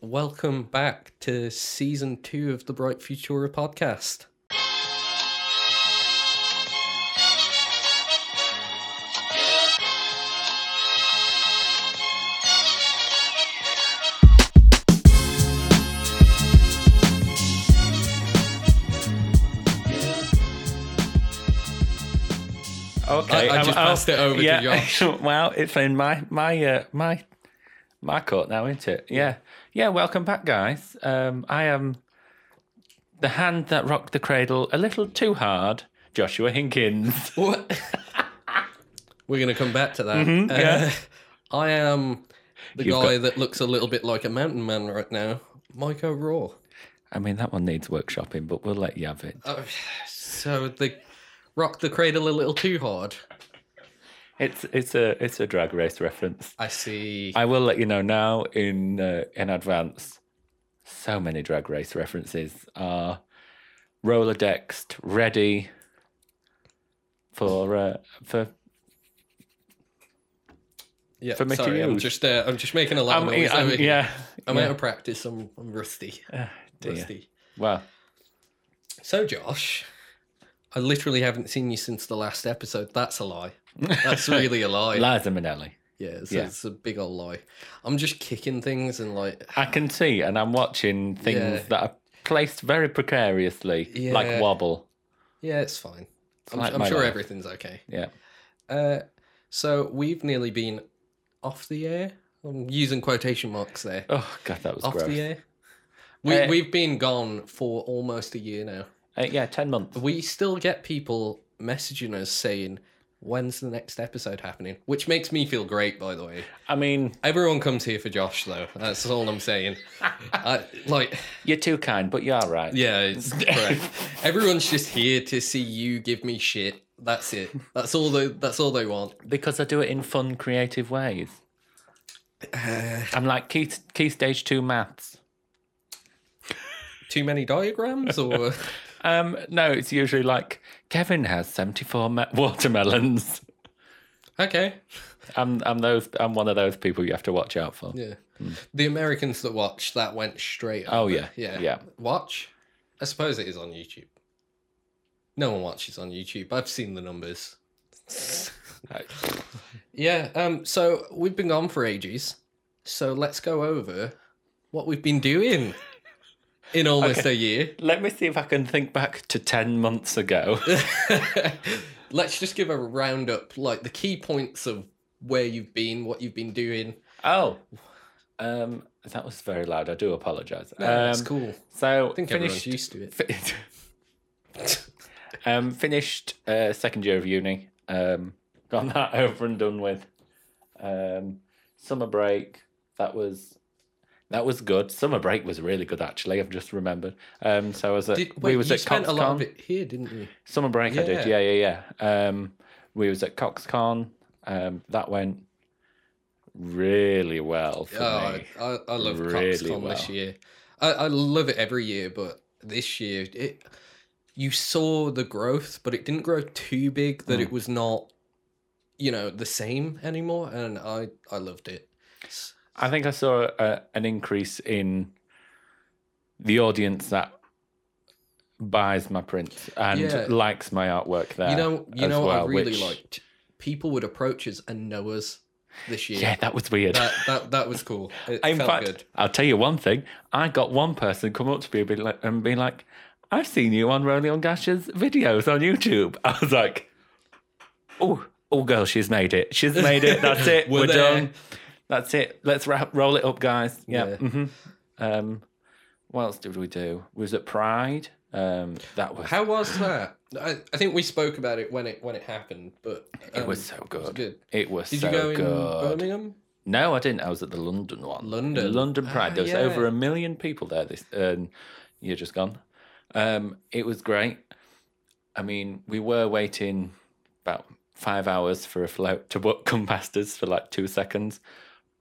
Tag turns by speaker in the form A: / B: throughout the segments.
A: Welcome back to season two of the Bright Futura podcast.
B: Okay,
A: I- I just
B: oh,
A: passed it over to
B: yeah.
A: Josh.
B: well, it's in my my uh, my my court now, isn't it? Yeah, yeah. Welcome back, guys. Um, I am the hand that rocked the cradle a little too hard, Joshua Hinkins.
A: What? We're going to come back to that.
B: Mhm, yeah.
A: Uh, I am the
B: You've
A: guy that looks a little bit like a mountain man right now, Mike O'Rourke.
B: I mean, that one needs workshopping, but we'll let you have it.
A: Uh, so the rock the cradle a little too hard.
B: It's it's a it's a drag race reference.
A: I see.
B: I will let you know now in uh, in advance. So many drag race references are rolodexed, ready for uh, for.
A: yeah,
B: for me
A: sorry, I'm just uh, I'm just making a lot
B: I'm,
A: of noise.
B: I'm-
A: here.
B: yeah,
A: I'm
B: yeah.
A: out of practice. I'm I'm rusty.
B: Dear.
A: Rusty.
B: Well,
A: So Josh, I literally haven't seen you since the last episode. That's a lie. That's really a lie.
B: Liza Minnelli.
A: Yeah, it's,
B: Yeah.
A: it's a big old lie. I'm just kicking things and like,
B: I can see, and I'm watching things
A: Yeah.
B: that are placed very precariously,
A: Yeah.
B: like wobble.
A: yeah, it's fine. I'm,
B: like
A: I'm sure
B: life.
A: everything's okay.
B: Yeah.
A: Uh, so we've nearly been off the air. I'm using quotation marks there.
B: Oh God, that was
A: off
B: gross.
A: the air. We
B: Uh,
A: we've been gone for almost a year now.
B: Uh, yeah, ten months.
A: We still get people messaging us saying, "When's the next episode happening?" Which makes me feel great, by the way.
B: I mean,
A: Everyone comes here for Josh, though. That's all I'm saying. I, like,
B: you're too kind, but you're right.
A: yeah, it's correct. Everyone's just here to see you give me shit. That's it. That's all they. That's all they want.
B: Because I do it in fun, creative ways.
A: Uh,
B: I'm like key key stage two maths.
A: too many diagrams, or
B: Um, no, it's usually like Kevin has seventy four me- watermelons.
A: okay,
B: I'm I'm those I'm one of those people you have to watch out for.
A: yeah. The Americans that watch that went straight.
B: Oh, yeah.
A: yeah,
B: Yeah.
A: Watch. I suppose it is on YouTube. No one watches on YouTube. I've seen the numbers. Yeah, um, so we've been gone for ages. So let's go over what we've been doing in almost a year.
B: Let me see if I can think back to ten months ago.
A: let's just give a roundup, like the key points of where you've been, what you've been doing.
B: oh, um, that was very loud. I do apologise.
A: That's
B: um,
A: cool.
B: So
A: I think
B: finished.
A: used to it.
B: fi- um, finished uh, second year of uni. Um, got that over and done with. Um, summer break. That was that was good. Summer break was really good actually. I've just remembered. Um, so I was at
A: Did,
B: we
A: wait,
B: was
A: you
B: at
A: spent a lot of
B: CoxCon.
A: it here, didn't you?
B: Summer break, I did.
A: Yeah.
B: Yeah, yeah, yeah. Um, we was at CoxCon. Um, that went really well for
A: Oh,
B: me.
A: I, I, love
B: Really
A: CoxCon this year. I, I love it every year, but this year it you saw the growth, but it didn't grow too big that it was not, you know, the same anymore, and I I loved it.
B: I think I saw a, an increase in the audience that buys my prints and
A: Yeah.
B: likes my artwork there.
A: you know, you know, what I really
B: which-
A: liked people would approach us and know us this year.
B: Yeah, that was weird.
A: That that that was cool. It
B: In
A: felt
B: fact,
A: good.
B: I'll tell you one thing. I got one person come up to me and be like, and be like I've seen you on Rolling on Gash's videos on YouTube. I was like, oh, oh, girl, she's made it. She's made it. That's it.
A: We're
B: We're, done. That's it. Let's ra- roll it up, guys. Yeah.
A: Yeah.
B: hmm Um, what else did we do? Was it Pride? Um, that was
A: How was that? I, I think we spoke about it when it when it happened, but
B: it
A: um,
B: was so
A: it
B: good.
A: was good.
B: It was
A: Did
B: so
A: you go in
B: good.
A: Birmingham?
B: No, I didn't. I was at the London one.
A: London.
B: London Pride.
A: Ah,
B: there was
A: yeah.
B: over a million people there this um, year just gone. Um, it was great. I mean, we were waiting about five hours for a float to come past us for like two seconds,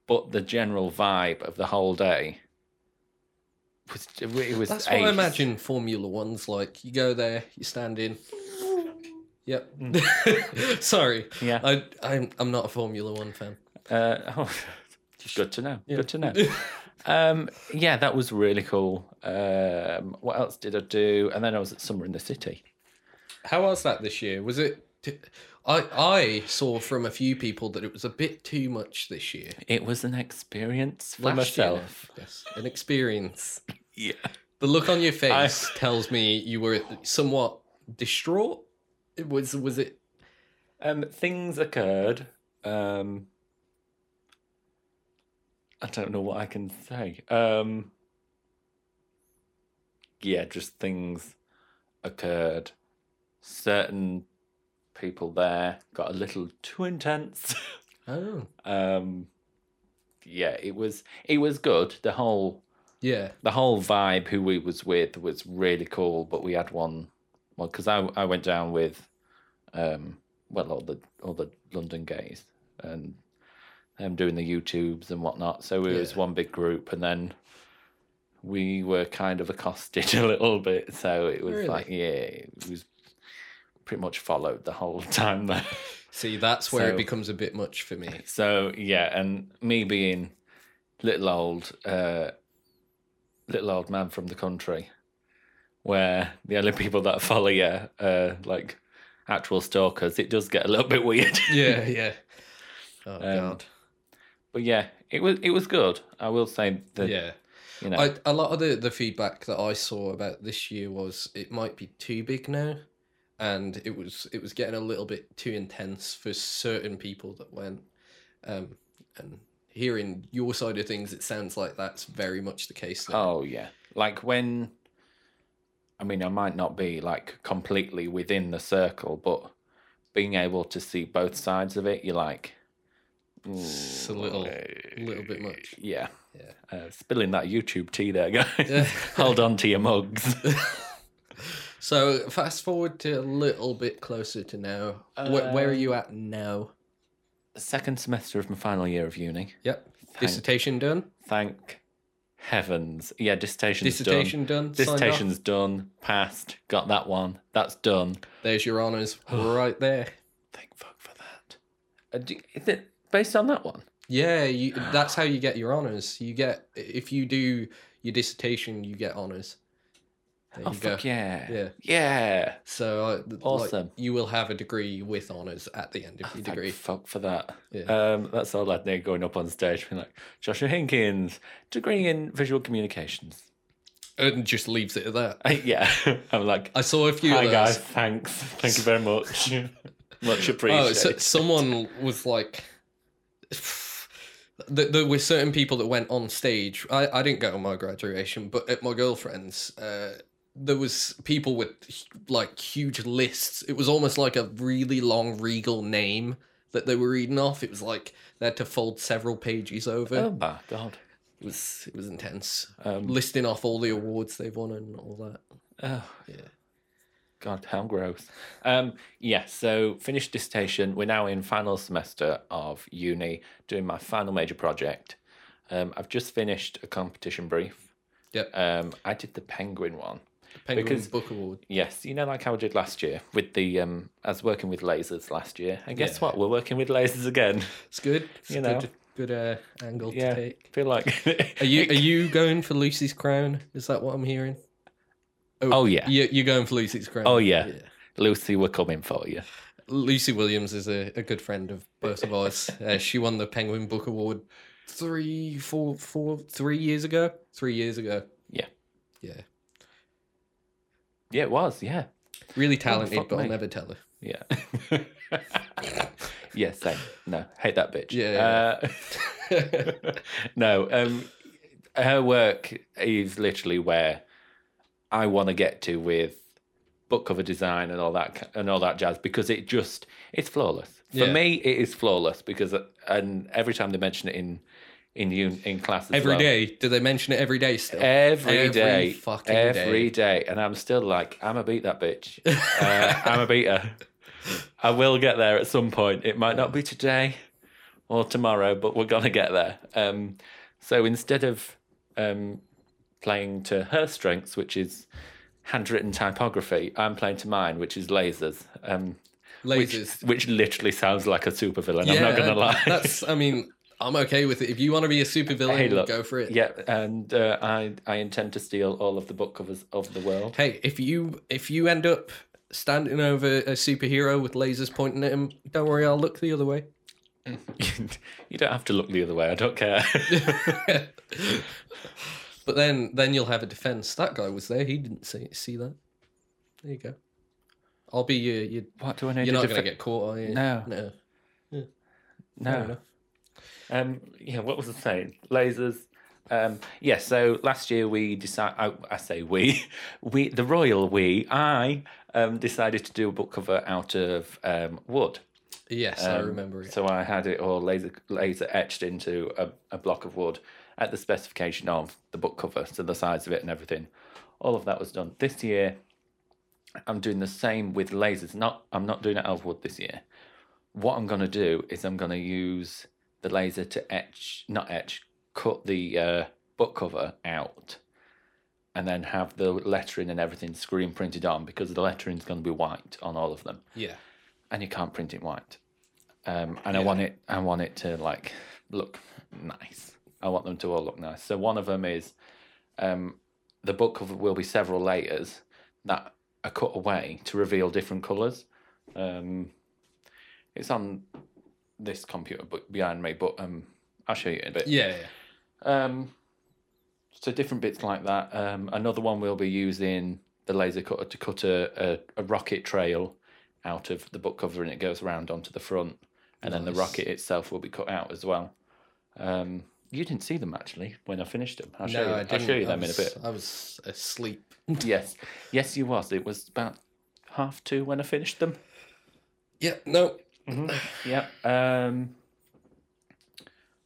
B: but the general vibe of the whole day was it was.
A: That's what I imagine Formula One's like. You go there, you stand in. Yep. Sorry,
B: Yeah.
A: I I'm I'm not a Formula One fan.
B: Uh, oh, good to know.
A: Yeah.
B: Good to know. Um, yeah, that was really cool. Um, what else did I do? And then I was at Summer in the City.
A: How was that this year? Was it? I I saw from a few people that it was a bit too much this year.
B: It was an experience for
A: Last
B: myself.
A: year, yes, an experience.
B: Yeah.
A: The look on your face tells me you were somewhat distraught. It was was it?
B: Um, things occurred. Um, I don't know what I can say. Um, yeah, just things occurred. Certain people there got a little too intense.
A: Oh,
B: um, yeah, it was it was good. The whole
A: yeah,
B: the whole vibe who we was with was really cool. But we had one, well, because I I went down with, um, well, all the all the London gays and them doing the YouTubes and whatnot. So it was one big group, and then we were kind of accosted a little bit. So it was
A: Really?
B: like, yeah, it was pretty much followed the whole time there.
A: See, that's where
B: So-
A: it becomes a bit much for me.
B: So yeah, and me being little old, uh, little old man from the country, where the only people that follow you are like actual stalkers, it does get a little bit weird.
A: Yeah, yeah. Oh
B: Um,
A: god.
B: but yeah, it was it was good. I will say that
A: Yeah.
B: you know
A: I, a lot of the, the feedback that I saw about this year was it might be too big now, and it was it was getting a little bit too intense for certain people that went. Um, and hearing your side of things, it sounds like that's very much the case. Now.
B: Oh yeah, like when. I mean, I might not be like completely within the circle, but being able to see both sides of it, you're like,
A: It's a little, little bit much.
B: yeah,
A: Yeah.
B: uh, spilling that YouTube tea there, guys. Hold on to your mugs.
A: So fast forward to a little bit closer to now. where, where are you at now?
B: Second semester of my final year of uni.
A: Yep. Dissertation done.
B: Thank heavens. Yeah, dissertation's
A: Dissertation
B: done.
A: done. signed off?
B: Dissertation's done. Passed. Got that one. That's done.
A: There's your honours right there.
B: Thank fuck for that. Uh, do, is it based on that one?
A: Yeah, you, that's how you get your honors. You get if you do your dissertation, you get honors. There
B: Oh fuck yeah.
A: Yeah.
B: Yeah.
A: So uh,
B: Awesome.
A: Like, you will have a degree with honors at the end of your
B: Thank
A: degree.
B: fuck for that.
A: Yeah.
B: Um, that's all I'd going up on stage, being like, Joshua Hinkins, degree in visual communications.
A: And just leaves it at that.
B: yeah. I'm like,
A: I saw a few
B: hi guys, thanks. Thank you very much. much appreciated.
A: Oh, so, someone was like, there, there were certain people that went on stage. I, I didn't go to my graduation, but at my girlfriend's, uh, there was people with like huge lists. It was almost like a really long regal name that they were reading off. It was like they had to fold several pages over.
B: oh my god.
A: It was it was intense.
B: Um,
A: Listing off all the awards they've won and all that.
B: Oh,
A: Yeah.
B: God, how gross. Um, yeah, so finished dissertation. We're now in final semester of uni, doing my final major project. Um, I've just finished a competition brief.
A: Yep.
B: Um, I did the penguin one.
A: Penguin
B: Because-
A: Book Award.
B: Yes, you know, like how I did last year with the um, I was working with lasers last year, and guess
A: Yeah.
B: what? We're working with lasers again.
A: It's good. It's
B: You know.
A: good, good uh, angle
B: Yeah,
A: to take.
B: feel like.
A: Are you are you going for Lucy's crown? Is that what I'm hearing?
B: Oh, yeah.
A: you, you're going for Lucy's crown.
B: Oh, yeah. Lucy, we're coming for you.
A: Lucy Williams is a, a good friend of both of ours. Uh, she won the Penguin Book Award three, four, four, three years ago. Three years ago.
B: Yeah.
A: Yeah.
B: Yeah, it was. Yeah,
A: Really talented,
B: fuck
A: but I'll
B: me.
A: never tell her.
B: yeah. yeah, same. No, hate that bitch.
A: Yeah,
B: Uh, no, um, her work is literally where I want to get to with book cover design and all that and all that jazz because it just it's flawless. For
A: Yeah.
B: me, it is flawless because and every time they mention it in in un, in class as
A: Every
B: well,
A: day. Do they mention it every day still?
B: Every
A: Every
B: day,
A: fucking
B: every
A: day.
B: day, and I'm still like, I'm a beat that bitch. Uh, I'm a beater. I will get there at some point. It might not be today or tomorrow, but we're gonna get there. Um, so instead of um, playing to her strengths, which is handwritten typography, I'm playing to mine, which is lasers. Um,
A: Lasers.
B: which literally sounds like a supervillain. I'm not gonna lie.
A: That's. I mean, I'm okay with it. If you want to be a super villain,
B: Hey, look,
A: go for it.
B: Yeah, and uh, I I intend to steal all of the book covers of the world.
A: Hey, if you if you end up standing over a superhero with lasers pointing at him, don't worry, I'll look the other way.
B: you don't have to look the other way. I don't care.
A: but then then you'll have a defense. That guy was there. He didn't see see that. There you go. I'll be your. your
B: what do I need
A: you're not going to get caught, are you?
B: No.
A: No. Fair
B: No. Um, yeah, what was I saying? Lasers. Um, yeah, so last year we decided. I, I say we, we the royal we. I um, decided to do a book cover out of um, wood.
A: Yes, I
B: Um,
A: remember it.
B: So I had it all laser laser etched into a, a block of wood at the specification of the book cover, so the size of it and everything. All of that was done. This year, I'm doing the same with lasers. Not I'm not doing it out of wood this year. What I'm gonna do is I'm gonna use the laser to etch, not etch, cut the uh, book cover out, and then have the lettering and everything screen printed on because the lettering's gonna be white on all of them
A: Yeah.
B: and you can't print it white. Um, and I want it. I want it to like look nice. I want them to all look nice. So one of them is um, the book cover will be several layers that are cut away to reveal different colours. Um, it's on this computer book behind me, but um, I'll show you in a bit.
A: Yeah. yeah.
B: Um, so different bits like that. Um, another one we'll be using the laser cutter to cut a, a, a rocket trail out of the book cover and it goes around onto the front. And then the rocket itself will be cut out as well. Um, you didn't see them actually when I finished them. I'll show
A: no,
B: you.
A: I
B: I'll
A: didn't.
B: show you them
A: was,
B: in a bit.
A: I was asleep.
B: yes, yes, you was. It was about half two when I finished them.
A: Yeah. No.
B: Yeah. Um,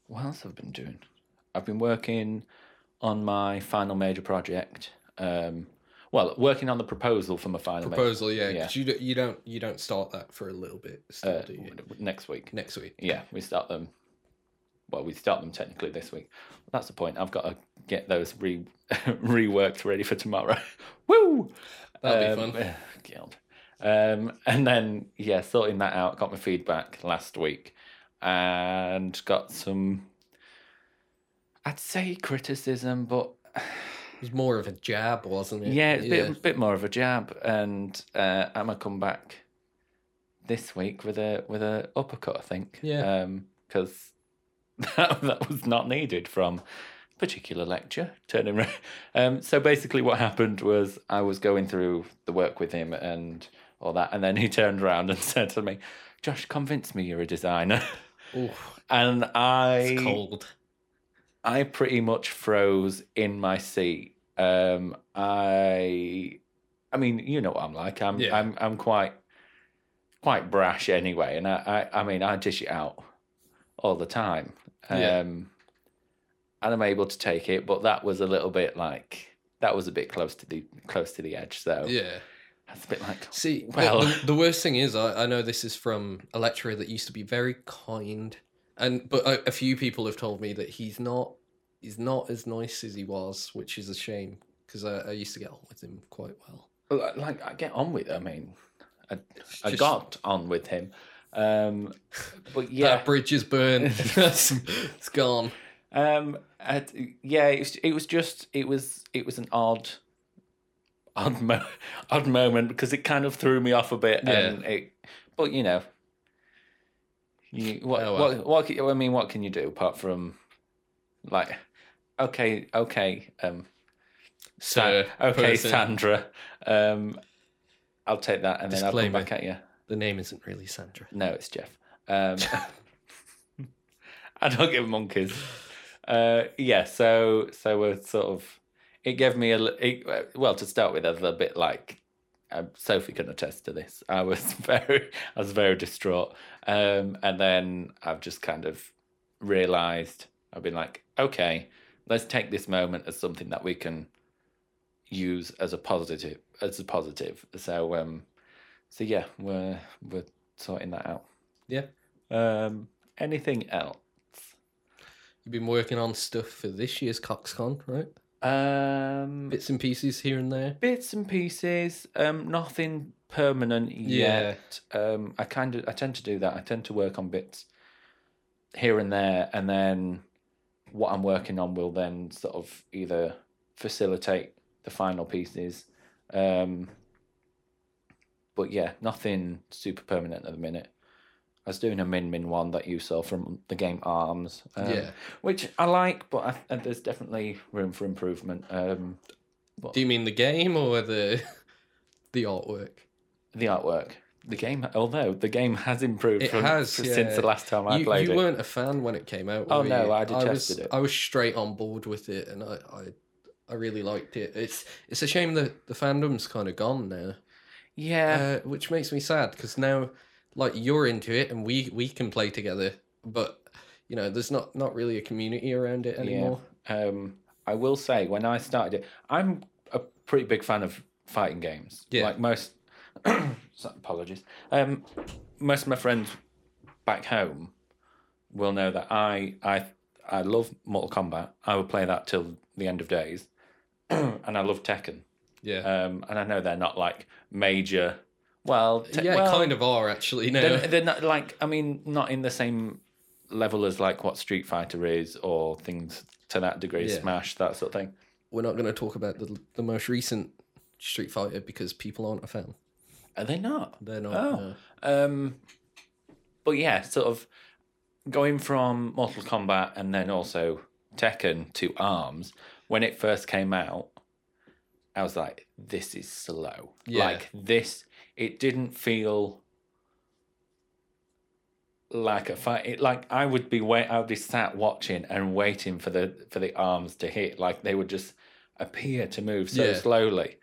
B: what else have I been doing? I've been working on my final major project. Um, well, working on the proposal for my final
A: Proposal. Yeah.
B: Yeah.
A: 'cause you don't. You don't. You don't start that for a little bit. Still,
B: major,
A: do you?
B: uh, next week.
A: Next week.
B: Yeah, we start them. Well, we start them technically this week. That's the point. I've got to get those re reworked ready for tomorrow. Woo!
A: That'll
B: Um,
A: be fun.
B: God. Um, and then yeah, sorting that out. Got my feedback last week, and got some. I'd say criticism, but
A: It was more of a jab, wasn't it?
B: yeah, it's a bit, bit more of a jab. And uh, I'm gonna come back this week with a with a uppercut. I think.
A: Yeah.
B: Um, because that that was not needed from a particular lecture. Turning around. Um, so basically, what happened was I was going through the work with him and all that, and then he turned around and said to me, "Josh, convince me you're a designer."
A: Ooh,
B: and I
A: it's cold.
B: I pretty much froze in my seat. Um, I, I mean, you know what I'm like. I'm,
A: Yeah.
B: I'm, I'm quite, quite brash anyway, and I, I, I mean, I dish it out all the time. Um,
A: Yeah.
B: and I'm able to take it, but that was a little bit like that was a bit close to the close to the edge. So
A: Yeah.
B: That's a bit like
A: See,
B: Well-
A: the, the worst thing is, I, I know this is from a lecturer that used to be very kind, and but a, a few people have told me that he's not, he's not as nice as he was, which is a shame because I, I used to get on with him quite well.
B: like I get on with. I mean, I, I
A: Just-
B: got on with him. Um, but yeah,
A: That bridge is burned. it's, it's gone.
B: Um, at, yeah, it was, it was just it was it was an odd, odd, mo- odd moment because it kind of threw me off a bit, and it. But you know, you what
A: Oh, well.
B: what what can- I mean, what can you do apart from, like, okay, okay, um, Sa-
A: Sir,
B: okay,
A: person.
B: Sandra, um, I'll take that, and then I'll come back at you.
A: The name isn't really Sandra.
B: No, it's Jeff. Um, I don't give monkeys. Uh, yeah, so so we're sort of. It gave me a it, well to start with. I was a bit like um, Sophie can attest to this. I was very I was very distraught, um, and then I've just kind of realised I've been like, okay, let's take this moment as something that we can use as a positive as a positive. So um, so yeah, we're we're sorting that out.
A: Yeah.
B: Um, anything else?
A: You've been working on stuff for this year's CoxCon, right?
B: Um,
A: Bits and pieces here and there.
B: bits and pieces. Um, nothing permanent
A: Yeah.
B: yet. Um, I kind of I tend to do that. I tend to work on bits here and there, and then what I'm working on will then sort of either facilitate the final pieces. Um, but yeah, nothing super permanent at the minute. I was doing a Min Min one that you saw from the game Arms, um,
A: Yeah.
B: which I like, but I, and there's definitely room for improvement. Um,
A: Do you mean the game or the the artwork?
B: the artwork, the game, although the game has improved
A: It
B: from,
A: has,
B: since
A: yeah.
B: the last time I
A: you,
B: played
A: you
B: it.
A: You weren't a fan when it came out.
B: Oh, no,
A: you?
B: I
A: was,
B: detested it.
A: I was straight on board with it, and I, I, I really liked it. It's it's a shame that the fandom's kind of gone now,
B: Yeah,
A: uh, which makes me sad because now, like you're into it, and we we can play together, but you know, there's not not really a community around it anymore.
B: Um, I will say when I started it, I'm a pretty big fan of fighting games.
A: Yeah.
B: Like most, apologies. Um, most of my friends back home will know that I I I love Mortal Kombat. I will play that till the end of days, and I love Tekken.
A: Yeah,
B: Um, and I know they're not like major. Well, te-
A: yeah,
B: well,
A: kind of are actually. No,
B: they're, they're not like I mean, not in the same level as like what Street Fighter is or things to that degree,
A: Yeah.
B: Smash that sort of thing.
A: we're not going to talk about the the most recent Street Fighter because people aren't a fan.
B: Are they not?
A: They're not.
B: Oh.
A: no.
B: Um, but yeah, sort of going from Mortal Kombat and then also Tekken to Arms. When it first came out, I was like, "This is slow."
A: Yeah.
B: Like this, it didn't feel like a fight. It, like I would be wait, I would be sat watching and waiting for the for the arms to hit. Like they would just appear to move so
A: Yeah.
B: slowly,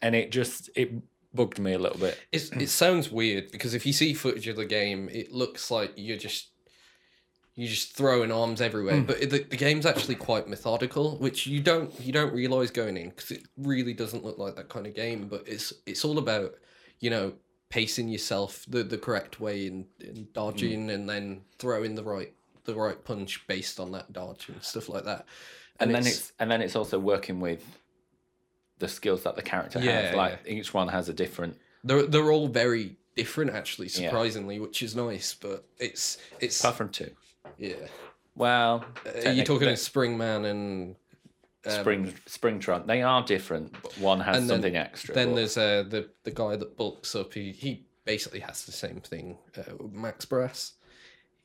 B: and it just it bugged me a little bit.
A: It's, it sounds weird because if you see footage of the game, it looks like you're just you're just throwing arms everywhere. Hmm. But the, the game's actually quite methodical, which you don't you don't realize going in because it really doesn't look like that kind of game. But it's it's all about you know pacing yourself the, the correct way and, and dodging mm. and then throwing the right the right punch based on that dodge and stuff like that.
B: and, then it's and then it's also working with the skills that the character
A: Yeah,
B: has. Like each one has a different.
A: they're they're all very different actually,
B: Yeah.
A: surprisingly, which is nice. But it's it's
B: Apart from two.
A: yeah.
B: Well,
A: Are you talking
B: the-
A: Springman and um,
B: Spring Springtron. They are different, but one has
A: then-
B: something extra.
A: Then
B: but-
A: there's uh, the the guy that bulks up. He he basically has the same thing. Uh, Max Brass.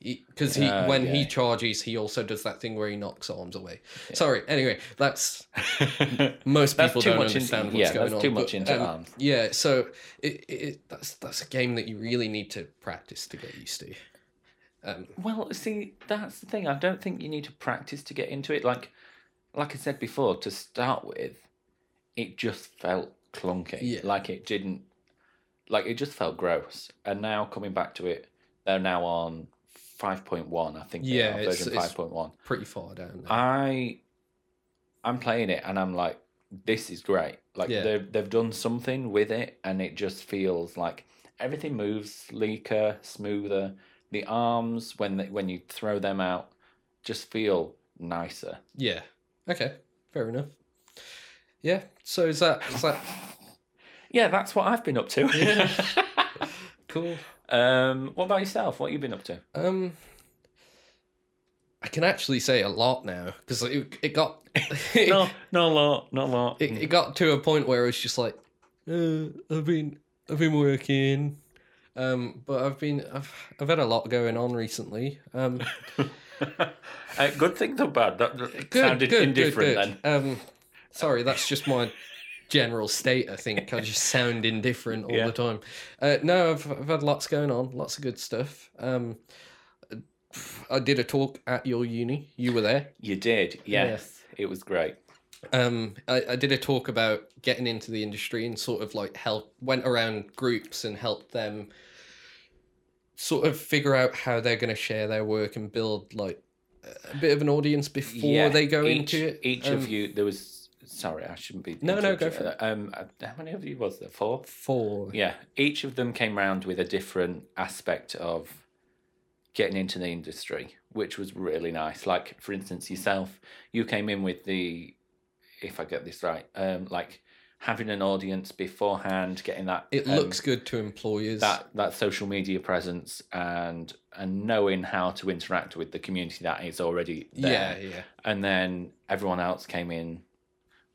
A: Because he,
B: Uh,
A: when he charges, he also does that thing where he knocks arms away. Sorry. Anyway, that's most
B: That's
A: people
B: too
A: don't understand what's
B: yeah,
A: going
B: that's
A: on.
B: too
A: but,
B: much into
A: um,
B: arms.
A: Yeah. So it, it that's that's a game that you really need to practice to get used to. Um,
B: Well, see, that's the thing. I don't think you need to practice to get into it. Like, like I said before, to start with, it just felt clunky.
A: Yeah.
B: Like it didn't, like it just felt gross. And now coming back to it, they're now on five point one. I think.
A: Yeah,
B: are, version
A: it's-
B: five point one.
A: pretty far down. There.
B: I, I'm playing it and I'm like, this is great. Like
A: Yeah.
B: they've they've done something with it, and it just feels like everything moves sleeker, smoother. The arms when they, when you throw them out, just feel nicer.
A: Yeah. Okay. Fair enough. Yeah. So is that is that
B: Yeah, that's what I've been up to.
A: cool?
B: um, what about yourself? What have you been up to?
A: Um, I can actually say a lot now because it, it got
B: No, not a lot, not a lot.
A: it, it got to a point where it's just like uh, I've been I've been working, um, but I've been I've I've had a lot going on recently. Um,
B: uh, good thing though, bad? That, that
A: good,
B: sounded
A: good,
B: indifferent
A: good, good. Um, sorry, that's just my general state. I think I just sound indifferent all
B: Yeah.
A: the time. Uh, no, I've I've had lots going on, lots of good stuff. Um, I did a talk at your uni. You were there.
B: You did, yes. It was great.
A: Um, I, I did a talk about getting into the industry and sort of like help went around groups and helped them sort of figure out how they're going to share their work and build like a bit of an audience before they go
B: each,
A: into it.
B: Each
A: Um,
B: of you, there was. Sorry, I shouldn't be.
A: No, no, go for it.
B: Um, uh, how many of you was there? Four.
A: Four.
B: Yeah, each of them came round with a different aspect of getting into the industry, which was really nice. Like, for instance, yourself, you came in with the, if I get this right, um, like having an audience beforehand, getting that
A: It
B: um,
A: looks good to employers.
B: that that social media presence and and knowing how to interact with the community that is already there.
A: yeah, yeah,
B: And then everyone else came in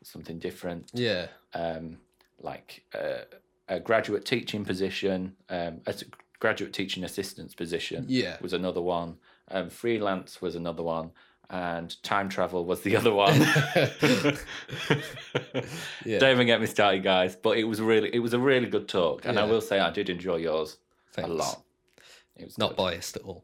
B: something different,
A: yeah,
B: um, like uh, a graduate teaching position, um, a graduate teaching assistance position
A: yeah.
B: was another one. Um, freelance was another one, and time travel was the other one.
A: Yeah.
B: Don't even get me started, guys. But it was really, it was a really good talk, and I will say I did enjoy yours
A: Thanks.
B: a lot. It was
A: Not
B: good.
A: biased at all.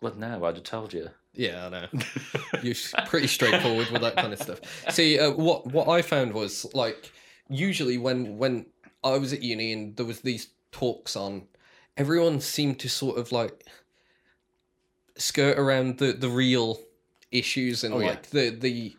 B: Well, no, I'd have told you.
A: Yeah, I know. You're pretty straightforward with that kind of stuff. See, uh, what what I found was like usually when when I was at uni and there was these talks on, everyone seemed to sort of like skirt around the the real issues and
B: Oh, yeah.
A: like the the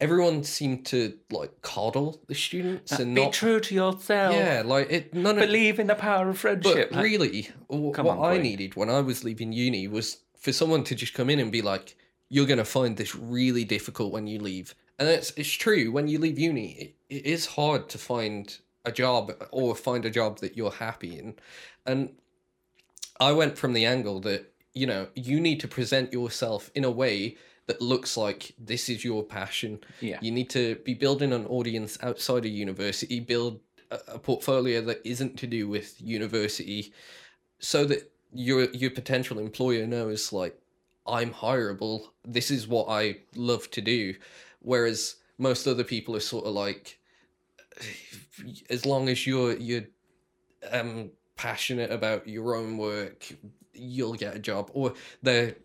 A: everyone seemed to like coddle the students uh, and
B: Be
A: not
B: true to yourself.
A: yeah like it none of
B: Believe in the power of friendship.
A: but really,
B: Come
A: what
B: on,
A: I needed when I was leaving uni was for someone to just come in and be like, "You're going to find this really difficult when you leave," and it's it's true. When you leave uni, it, it is hard to find a job or find a job that you're happy in, and I went from the angle that you know you need to present yourself in a way that looks like this is your passion
B: yeah.
A: you need to be building an audience outside of university, build a, a portfolio that isn't to do with university, so that your your potential employer knows like I'm hireable. This is what I love to do. Whereas most other people are sort of like, as long as you're you're um passionate about your own work, you'll get a job. Or they're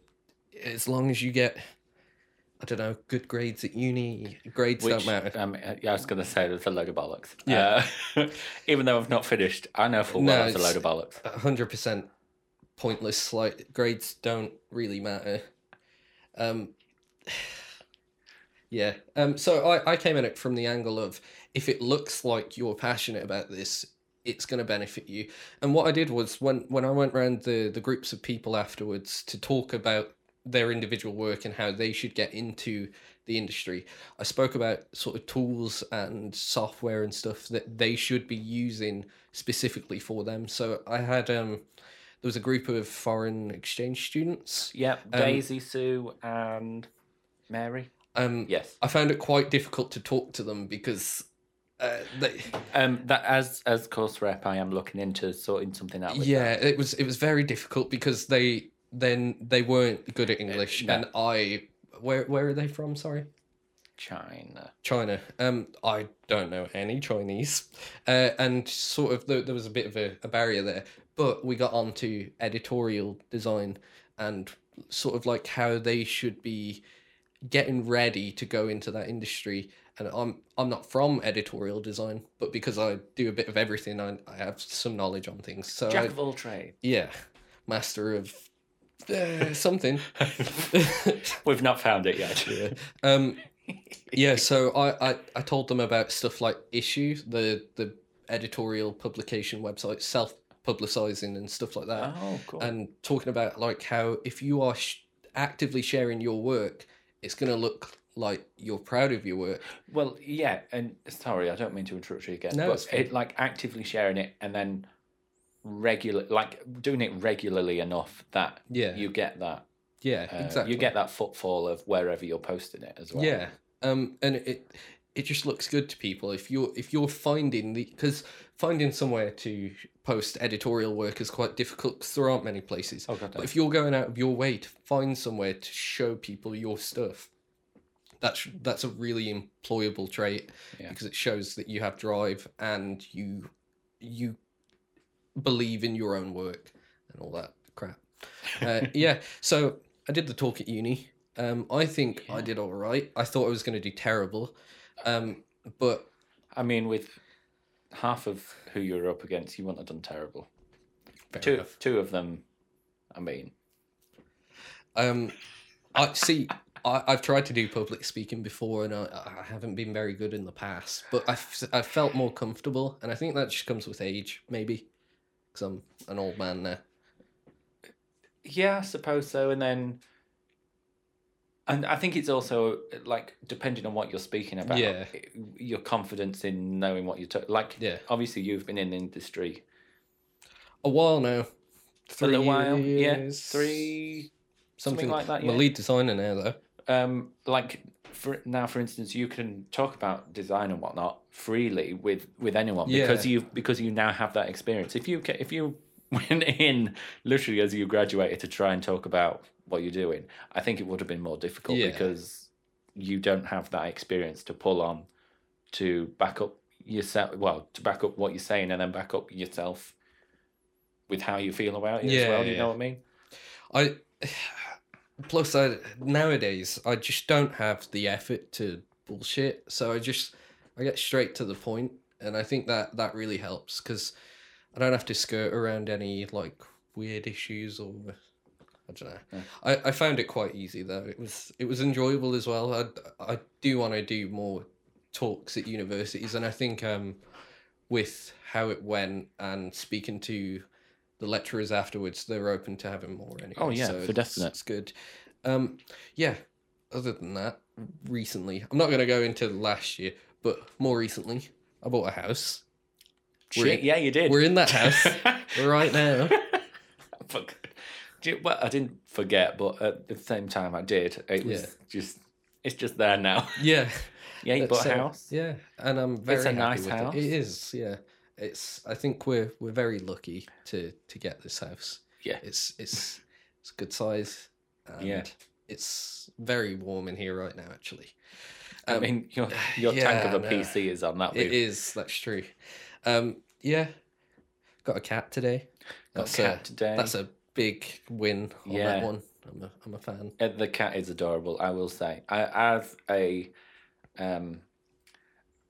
A: as long as you get I don't know, good grades at uni. Grades
B: Which,
A: don't matter.
B: um, yeah, I was going to say there's a load of bollocks.
A: Yeah.
B: Uh, even though I've not finished, I know full
A: No,
B: well it's a load of bollocks.
A: hundred percent pointless. Like grades don't really matter. Um, yeah. Um. So I I came at it from the angle of if it looks like you're passionate about this, it's going to benefit you. And what I did was when when I went around the the groups of people afterwards to talk about their individual work and how they should get into the industry. I spoke about sort of tools and software and stuff that they should be using specifically for them. So I had um there was a group of foreign exchange students.
B: Yep,
A: Um,
B: Daisy, Sue, and Mary.
A: Um
B: Yes.
A: I found it quite difficult to talk to them because uh, they,
B: Um, that as as course rep, I am looking into sorting something out. With
A: yeah, it was it was very difficult because they then they weren't good at English
B: no.
A: and I where where are they from? Sorry.
B: China.
A: China. Um, I don't know any Chinese, uh, and sort of there, there was a bit of a, a barrier there. But we got on to editorial design and sort of like how they should be getting ready to go into that industry. And I'm I'm not from editorial design, but because I do a bit of everything, I, I have some knowledge on things. So
B: Jack
A: I,
B: of all trades.
A: yeah, master of uh, something.
B: We've not found it yet.
A: yeah. Um, yeah. So I, I I told them about stuff like issue the the editorial publication website self publicizing and stuff like that,
B: Oh, cool.
A: and talking about like how if you are sh- actively sharing your work, it's gonna look like you're proud of your work.
B: Well, yeah, and sorry, I don't mean to interrupt you again.
A: No, it's
B: but it, like actively sharing it and then regular, like doing it regularly enough that
A: Yeah.
B: you get that.
A: Yeah.
B: Uh,
A: exactly.
B: You get that footfall of wherever you're posting it as well.
A: Yeah. Um, and it it just looks good to people if you're if you're finding the because finding somewhere to post editorial work is quite difficult because there aren't many places.
B: Oh god.
A: But if you're going out of your way to find somewhere to show people your stuff, that's that's a really employable trait
B: Yeah.
A: because it shows that you have drive and you you believe in your own work and all that crap. Uh, yeah, so I did the talk at uni. Um, I think I did all right. I thought I was going to do terrible, um, but
B: I mean, with half of who you're up against, you wouldn't have done terrible.
A: fair
B: Two,
A: enough.
B: two of them. I mean,
A: Um, I see. I, I've tried to do public speaking before, and I, I haven't been very good in the past. But I've I felt more comfortable, and I think that just comes with age, maybe, because I'm an old man now.
B: yeah, I suppose so. And then And I think it's also like depending on what you're speaking about.
A: Yeah.
B: Your confidence in knowing what you're ta- like.
A: Yeah.
B: Obviously, you've been in the industry
A: A while now.
B: for a little while. Yeah. Three.
A: something,
B: like that,
A: I'm a lead designer now, though.
B: Um, like for now, for instance, you can talk about design and whatnot freely with with anyone because you because you now have that experience. If you if you went in literally as you graduated to try and talk about what you're doing, I think it would have been more difficult
A: Yeah.
B: because you don't have that experience to pull on to back up yourself. Well, to back up what you're saying and then back up yourself with how you feel about it as
A: Yeah,
B: well. Do you know what I mean?
A: I plus I nowadays I just don't have the effort to bullshit, so I just I get straight to the point, and I think that that really helps because I don't have to skirt around any like weird issues or I don't know.
B: Yeah.
A: I, I found it quite easy though. It was it was enjoyable as well. I I do want to do more talks at universities, and I think um with how it went and speaking to the lecturers afterwards, they're open to having more anyway.
B: Oh, yeah,
A: so
B: for definite.
A: It's good. Um, yeah. Other than that, recently, I'm not going to go into last year, but more recently, I bought a house.
B: Shit,
A: in-
B: yeah, you did.
A: We're in that house right now.
B: Fuck. You- Well, I didn't forget, but at the same time, I did. It was
A: Yeah.
B: just, it's just there now.
A: Yeah.
B: Yeah, you bought a house.
A: Yeah, and I'm very
B: It's
A: a
B: nice house.
A: It. it is. Yeah. It's. I think we're we're very lucky to to get this house.
B: Yeah.
A: It's it's it's a good size. And
B: Yeah.
A: It's very warm in here right now. Actually.
B: I
A: Um,
B: mean, your your tank of a
A: no.
B: PC is on that.
A: It
B: roof.
A: is. That's true. Um. Yeah. Got a cat today.
B: Got
A: That's
B: a cat
A: a,
B: today.
A: That's a big win on
B: Yeah.
A: that one. I'm a I'm a fan.
B: Uh, the cat is adorable. I will say. I as a, um,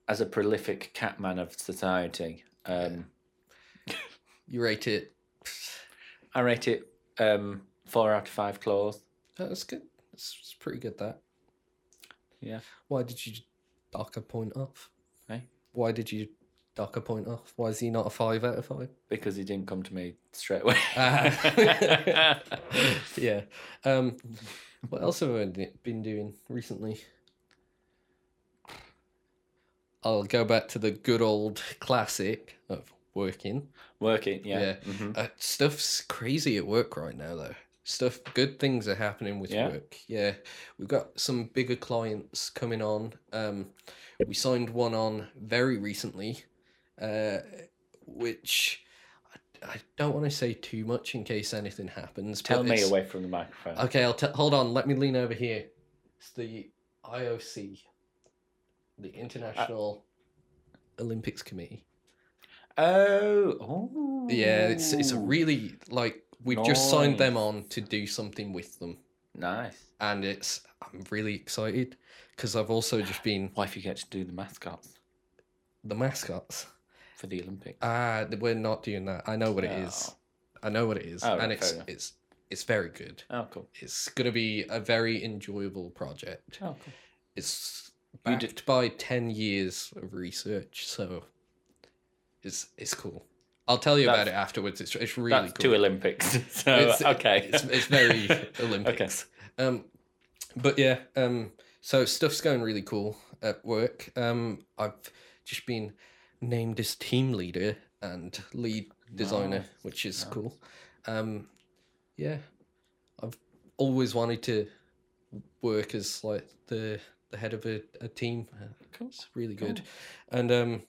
B: as a prolific cat man of society, um,
A: You rate it.
B: I rate it um four out of five claws.
A: Oh, that's good. That's, that's pretty good. That.
B: Yeah.
A: Why did you dock a point off?
B: Eh?
A: Why did you dock a point off? Why is he not a five out of five?
B: because he didn't come to me straight away.
A: Ah. yeah. Um, what else have I been doing recently? I'll go back to the good old classic of working.
B: Working, yeah.
A: Yeah.
B: Mhm.
A: Uh, stuff's crazy at work right now, though. Stuff, good things are happening with
B: Yeah?
A: work. Yeah, we've got some bigger clients coming on. Um, we signed one on very recently, uh, which I, I don't want to say too much in case anything happens.
B: Tell me away from the microphone.
A: Okay, I'll t- hold on. Let me lean over here. It's the IOC, the International Olympics Committee.
B: Oh, oh.
A: Yeah, it's it's a really like we've just signed them on to do something with them,
B: nice.
A: and it's I'm really excited because I've also just been
B: What if you get to do the mascots
A: the mascots.
B: for the Olympics?
A: Ah, we're not doing that. I know what it is.
B: Oh.
A: I know what it is,
B: Oh,
A: and
B: right,
A: it's it's it's very good.
B: oh, cool.
A: It's gonna be a very enjoyable project.
B: Oh, cool.
A: It's backed by ten years of research, so it's it's cool. I'll tell you about it afterwards. It's it's really
B: That's
A: cool.
B: two Olympics. so,
A: It's-
B: okay.
A: it's, it's very Olympics. Um, but yeah, um, so stuff's going really cool at work. Um, I've just been named as team leader and lead designer,
B: Nice,
A: which is
B: nice.
A: cool. Um, yeah, I've always wanted to work as like the the head of a, a team. Uh,
B: Cool.
A: It's really good, and um,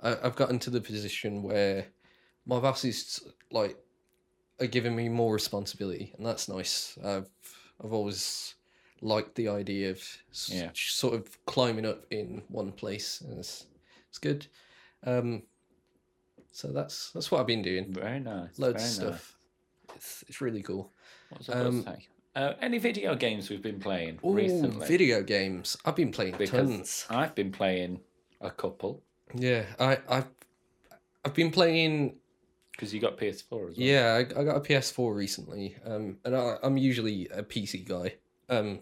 A: I, I've gotten to the position where my bosses like are giving me more responsibility, and that's nice. I've I've always liked the idea of
B: Yeah.
A: sort of climbing up in one place, and it's it's good. Um, so that's that's what I've been doing.
B: Very nice.
A: Loads
B: very
A: of
B: nice.
A: stuff. It's it's really cool.
B: What was I going
A: Um?
B: Uh, any video games we've been playing
A: Ooh,
B: recently?
A: video games. I've been playing
B: because
A: tons.
B: I've been playing a couple
A: Yeah, I I've I've been playing
B: because you got PS4 as well.
A: Yeah, I, I got a PS4 recently, um, and I, I'm usually a PC guy. Um,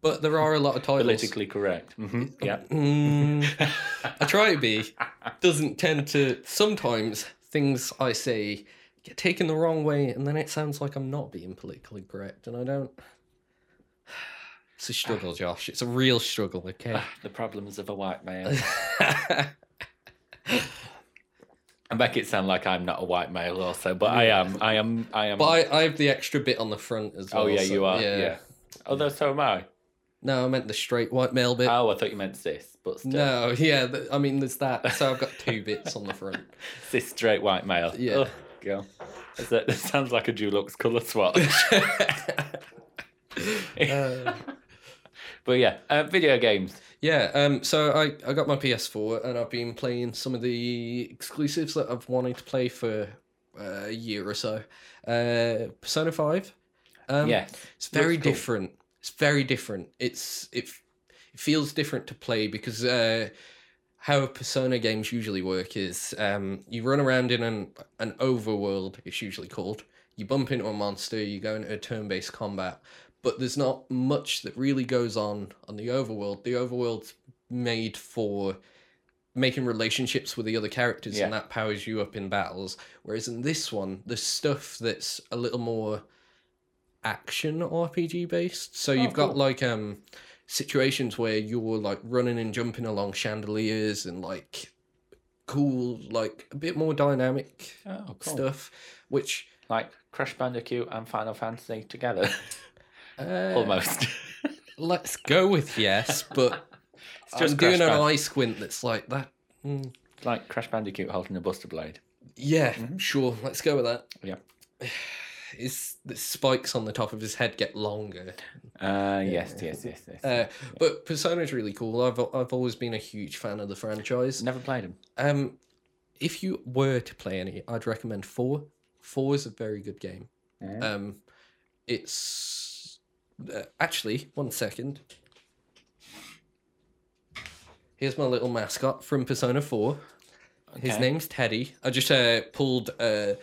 A: but there are a lot of titles.
B: Politically correct. hmm Yeah.
A: Mm, I try to be. Doesn't tend to. Sometimes things I say get taken the wrong way, and then it sounds like I'm not being politically correct, and I don't. It's a struggle, ah. Josh. It's a real struggle. Ah, okay.
B: the problems of a white male. I make it sound like I'm not a white male, also, but I am. I am. I am.
A: but I, I have the extra bit on the front as oh, well.
B: oh yeah,
A: so-
B: you are. Yeah. yeah. Although so am I.
A: No, I meant the straight white male bit.
B: Oh, I thought you meant cis, but still,
A: no, yeah. I mean, there's that. So I've got two bits on the front.
B: cis straight white male.
A: Yeah.
B: Ugh, go. Is that, that sounds like a Dulux colour swatch.
A: Uh,
B: but yeah, uh, video games.
A: yeah. Um. So I I got my PS4 and I've been playing some of the exclusives that I've wanted to play for uh, a year or so. Uh, Persona Five. Um,
B: yes.
A: It's very
B: Looks cool.
A: different. It's very different. It's it, it feels different to play because uh, how Persona games usually work is um, you run around in an an overworld. It's usually called. You bump into a monster. You go into a turn based combat, but there's not much that really goes on on the overworld. The overworld's made for making relationships with the other characters
B: Yeah.
A: and that powers you up in battles whereas in this one the stuff that's a little more action RPG based. So you've got
B: cool.
A: like um situations where you're like running and jumping along chandeliers and like cool like a bit more dynamic
B: Oh, cool.
A: stuff which
B: Like Crash Bandicoot and Final Fantasy together,
A: uh,
B: almost.
A: let's go with yes but
B: It's just
A: I'm doing
B: Crash
A: an
B: Band-
A: eye squint that's like that mm,
B: like Crash Bandicoot holding a Buster Blade.
A: yeah sure let's go with that
B: Yeah.
A: his the spikes on the top of his head get longer
B: Uh, yes, yes, yes, yes.
A: uh, but Persona's really cool. I've I've always been a huge fan of the franchise.
B: Never played him.
A: Um, if you were to play any, I'd recommend four. Four is a very good game.
B: Mhm.
A: Um, it's uh, actually one second. Here's my little mascot from Persona Four. His name's Teddy. I just uh, pulled a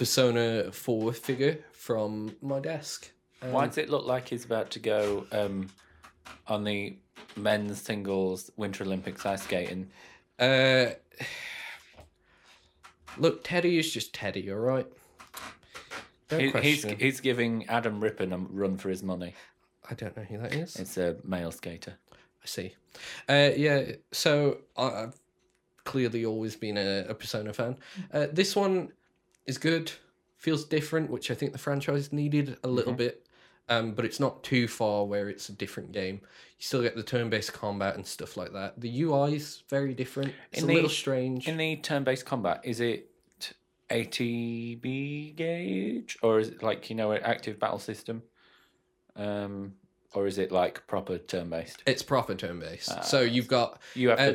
A: Persona Four figure from my desk. Um,
B: Why does it look like he's about to go um, on the men's singles Winter Olympics ice skating?
A: Uh, look, Teddy is just Teddy, all right.
B: He, he's he's giving Adam Rippon a run for his money.
A: I don't know who that is.
B: It's a male skater.
A: I see. Uh, yeah. So I, I've clearly always been a, a Persona fan. Uh, this one is good. Feels different, which I think the franchise needed a little bit. Um, but it's not too far where it's a different game. You still get the turn-based combat and stuff like that. The UI is very different. It's
B: In
A: a
B: the-
A: little strange.
B: In the turn-based combat, is it ATB gauge or is it like you know an active battle system, um, or is it like proper turn-based?
A: It's proper turn-based.
B: Ah,
A: so you've got
B: You have
A: Uh,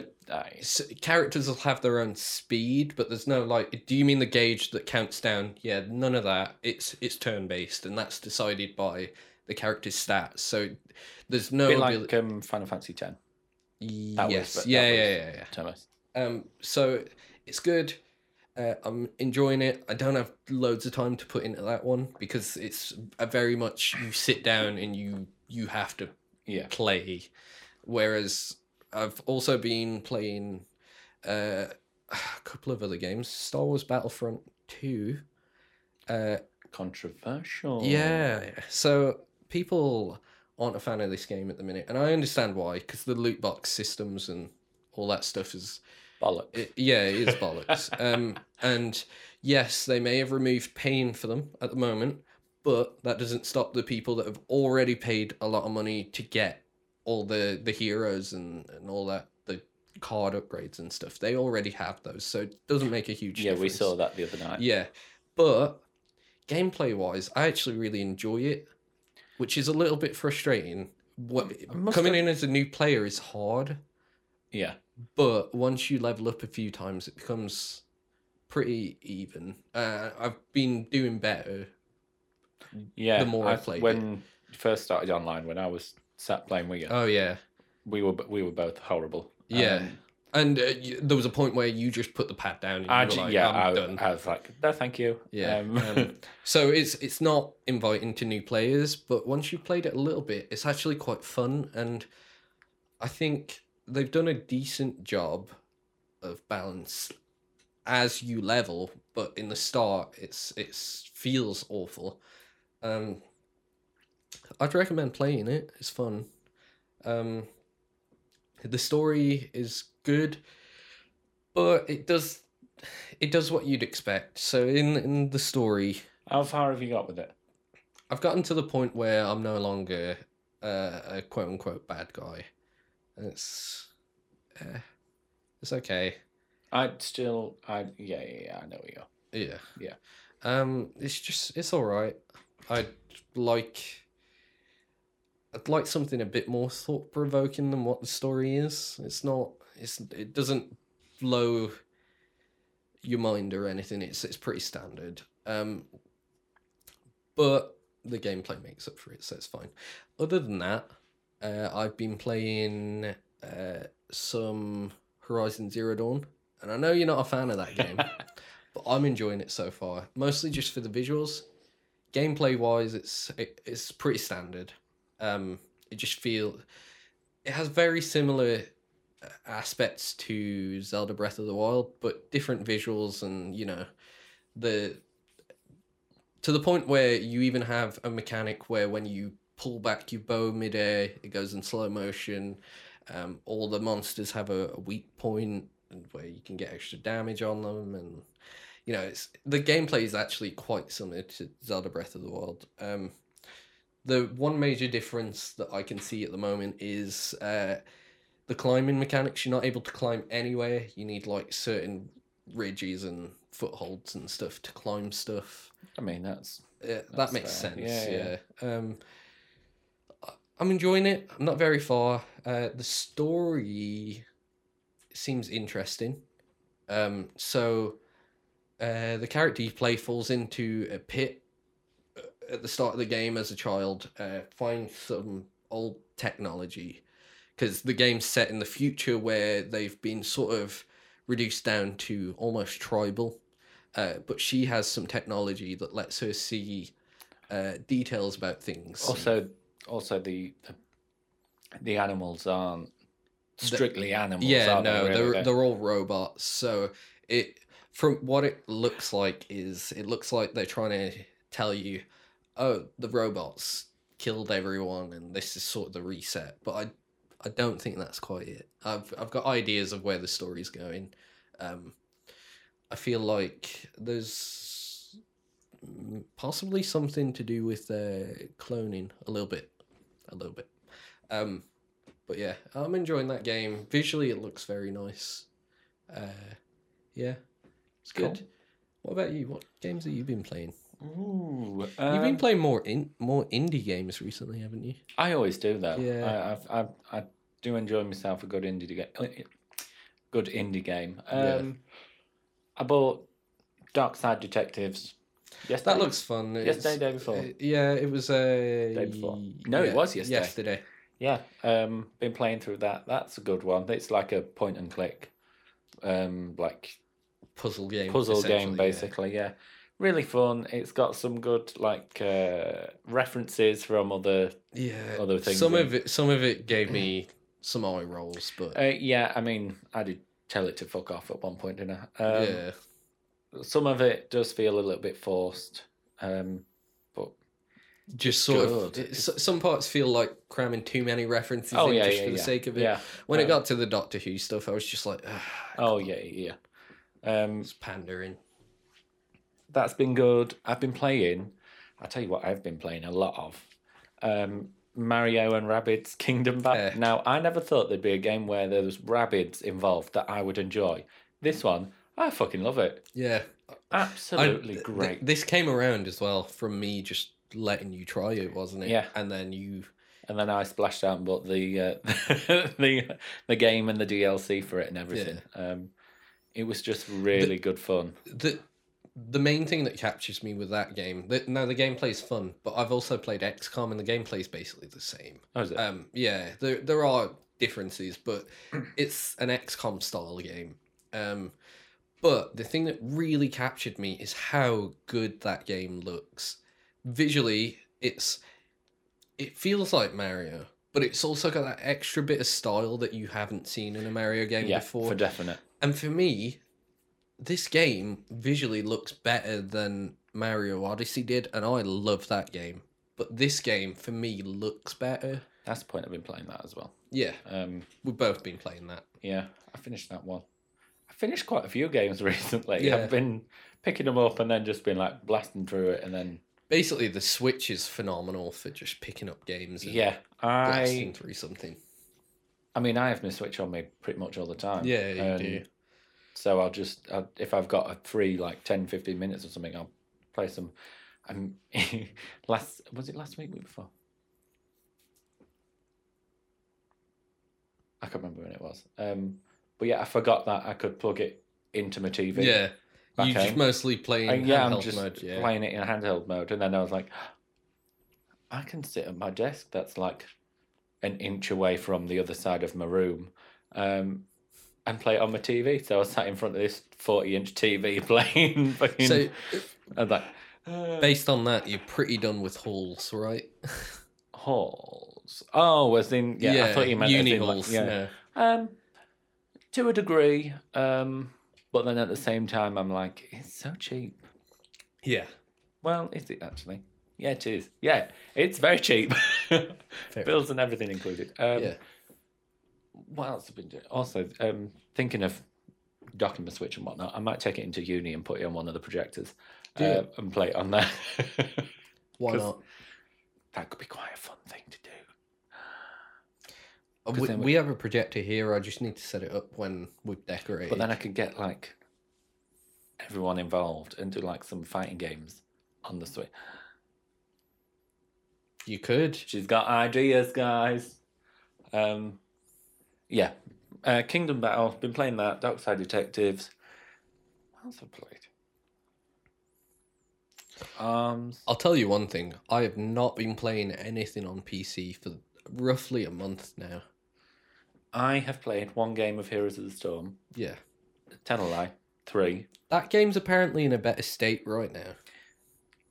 B: to
A: characters will have their own speed, but there's no like. Do you mean the gauge that counts down? Yeah, none of that. It's it's turn based, and that's decided by the character's stats. So there's no.
B: A bit
A: abili-
B: like um, Final Fantasy that was-
A: yes,
B: that
A: yeah, yeah, yeah, yeah.
B: Turn-based.
A: Um, so it's good. Uh, I'm enjoying it. I don't have loads of time to put into that one because it's a very much you sit down and you you have to
B: Yeah.
A: play. Whereas I've also been playing uh, a couple of other games. Star Wars Battlefront 2. Uh,
B: Controversial.
A: yeah. So people aren't a fan of this game at the minute. And I understand why, because the loot box systems and all that stuff is
B: Bollocks.
A: it, yeah, it is bollocks. um, and yes, they may have removed pain for them at the moment, but that doesn't stop the people that have already paid a lot of money to get all the the heroes and and all that the card upgrades and stuff. They already have those, so it doesn't make a huge difference.
B: yeah, we saw that the other night.
A: Yeah, but gameplay wise, I actually really enjoy it, which is a little bit frustrating. What coming
B: have-
A: in as a new player is hard
B: Yeah.
A: but once you level up a few times, it becomes pretty even. Uh, I've been doing better.
B: Yeah.
A: The more I
B: I
A: played
B: when you first started online, when I was sat playing with you,
A: Oh yeah,
B: we were we were both horrible.
A: Yeah.
B: Um,
A: and uh, there was a point where you just put the pad down. And you
B: I
A: like,
B: yeah, I. I was like, no, thank you.
A: Yeah.
B: Um,
A: um, so it's it's not inviting to new players, but once you've played it a little bit, it's actually quite fun, and I think they've done a decent job of balance as you level. But in the start, it's it's feels awful. Um, I'd recommend playing it. It's fun. Um, the story is good, but it does it does what you'd expect. So in in the story,
B: How far have you got with it?
A: I've gotten to the point where I'm no longer uh, a quote unquote bad guy. And it's uh, it's okay.
B: I'd still, I yeah, yeah, yeah, I know where you are.
A: Yeah.
B: Yeah.
A: Um, it's just it's all right. I'd like I'd like something a bit more thought provoking than what the story is. It's not. It's it doesn't blow your mind or anything. It's it's pretty standard. Um, but the gameplay makes up for it, so it's fine. Other than that, uh, I've been playing uh, some Horizon Zero Dawn, and I know you're not a fan of that game, but I'm enjoying it so far. Mostly just for the visuals. Gameplay wise, it's it, it's pretty standard. Um, it just feel it has very similar uh, aspects to Zelda Breath of the Wild, but different visuals and you know the to the point where you even have a mechanic where when you pull back your bow midair, it goes in slow motion. Um, all the monsters have a, a weak point and where you can get extra damage on them, and you know it's the gameplay is actually quite similar to Zelda Breath of the Wild. Um, the one major difference that I can see at the moment is uh, the climbing mechanics. You're not able to climb anywhere. You need like certain ridges and footholds and stuff to climb stuff.
B: I mean, that's
A: Yeah, that makes
B: fair.
A: sense.
B: Yeah,
A: Yeah. Um, I- I'm enjoying it. I'm not very far. Uh, the story seems interesting. Um, so uh, the character you play falls into a pit uh, at the start of the game as a child. Uh, finds some old technology because the game's set in the future where they've been sort of reduced down to almost tribal. Uh, but she has some technology that lets her see uh, details about things.
B: also also the the, the animals aren't strictly animals.
A: yeah, no,
B: they,
A: they're they're all robots. So it from what it looks like is it looks like they're trying to tell you, oh, the robots killed everyone, and this is sort of the reset. But I I don't think that's quite it. I've I've got ideas of where the story's going. Um, I feel like there's possibly something to do with cloning a little bit, a little bit. Um, but yeah, I'm enjoying that game. Visually, it looks very nice. Uh, yeah, it's good.
B: Cool.
A: What about you? What games have you been playing?
B: Ooh,
A: You've been
B: um,
A: playing more in more indie games recently, haven't you?
B: I always do though.
A: Yeah.
B: I, I've, I I do enjoy myself a good indie game. Good indie game. Um,
A: Yeah.
B: I bought Dark Side Detectives. Yes,
A: That looks fun.
B: Yesterday,
A: It's-
B: day before?
A: uh, yeah, it was uh,
B: Day before. No, it was yesterday.
A: Yesterday.
B: Yeah, um, been playing through that. That's a good one. It's like a point and click, um, like
A: Puzzle game.
B: puzzle game
A: essentially, yeah.
B: basically. Yeah. really fun. It's got some good like uh, references from other.
A: Yeah,
B: Other things
A: Some of it, some of it gave me some eye rolls, but
B: Uh, yeah, I mean, I did tell it to fuck off at one point, didn't I? Um,
A: yeah,
B: Some of it does feel a little bit forced. Um, but
A: just sort
B: good.
A: of. It, some parts feel like cramming too many references
B: oh
A: in
B: yeah,
A: just
B: yeah,
A: for the
B: yeah.
A: sake of it.
B: Yeah.
A: When it
B: Um,
A: got to the Doctor Who stuff, I was just like, "Ugh,
B: Oh
A: come
B: yeah, yeah. Um,
A: it's pandering.
B: that's been good. I've been playing. I tell you what, I've been playing a lot of um, Mario and Rabbids Kingdom Battle.
A: Yeah.
B: Now, I never thought there'd be a game where there was Rabbids involved that I would enjoy. This one, I fucking love it.
A: Yeah, I-
B: Absolutely
A: th-
B: great.
A: this came around as well from me just letting you try it, wasn't it?
B: Yeah.
A: and then you.
B: and then I splashed out and bought the uh, the the game and the DLC for it and everything. Um, it was just really good fun.
A: the the main thing that captures me with that game that now the gameplay's fun but i've also played xcom and the gameplay is basically the same
B: How is it?
A: um yeah there there are differences but it's an xcom style game um but the thing that really captured me is how good that game looks visually it's it feels like mario but it's also got that extra bit of style that you haven't seen in a mario game
B: yeah,
A: before
B: for definite.
A: And for me, this game visually looks better than Mario Odyssey did, and I love that game. But this game, for me, looks better.
B: That's the point. I've been playing that as well.
A: Yeah,
B: Um,
A: we've both been playing that.
B: yeah, I finished that one. I finished quite a few games recently.
A: Yeah.
B: I've been picking them up and then just been like blasting through it, and then
A: Basically, the Switch is phenomenal for just picking up games and
B: yeah,
A: blasting through something.
B: I mean, I have my Switch on me pretty much all the time.
A: Yeah, you
B: and
A: do.
B: So I'll just i if I've got a free like 10, 15 minutes or something, I'll play some. I'm last was it last week, week before? I can't remember when it was. Um, but yeah, I forgot that I could plug it into my TV.
A: Yeah, you just
B: home.
A: mostly play in
B: And yeah, I'm just
A: mode. Yeah,
B: playing it in handheld mode, and then I was like, I can sit at my desk that's like an inch away from the other side of my room, um, and play it on my TV. So I was sat in front of this forty-inch TV playing. Fucking,
A: so
B: was like, uh,
A: based on that, you're pretty done with halls, right?
B: halls. Oh, as in yeah, I thought you meant
A: uni
B: in, like,
A: halls.
B: yeah. Um, to a degree, um, but then at the same time, I'm like, it's so cheap.
A: Yeah,
B: Well, is it actually? Yeah, it is. Yeah, it's very cheap. Bills and everything included. Um,
A: yeah.
B: What else have been doing? Also, um, thinking of docking my Switch and whatnot, I might take it into uni and put it on one of the projectors uh, and play it on there.
A: Why not?
B: that could be quite a fun thing to do.
A: Uh, we-
B: we
A: have a projector here. I just need to set it up when we've decorated.
B: But then I could get like everyone involved and do like some fighting games on the Switch.
A: You could.
B: She's got ideas, guys. Um, yeah, uh, Kingdom Battle. Been playing that. Dark Side Detectives. What else have I played? Arms.
A: I'll tell you one thing. I have not been playing anything on PC for roughly a month now.
B: I have played one game of Heroes of the Storm.
A: Yeah.
B: Tell a lie. Three.
A: That game's apparently in a better state right now.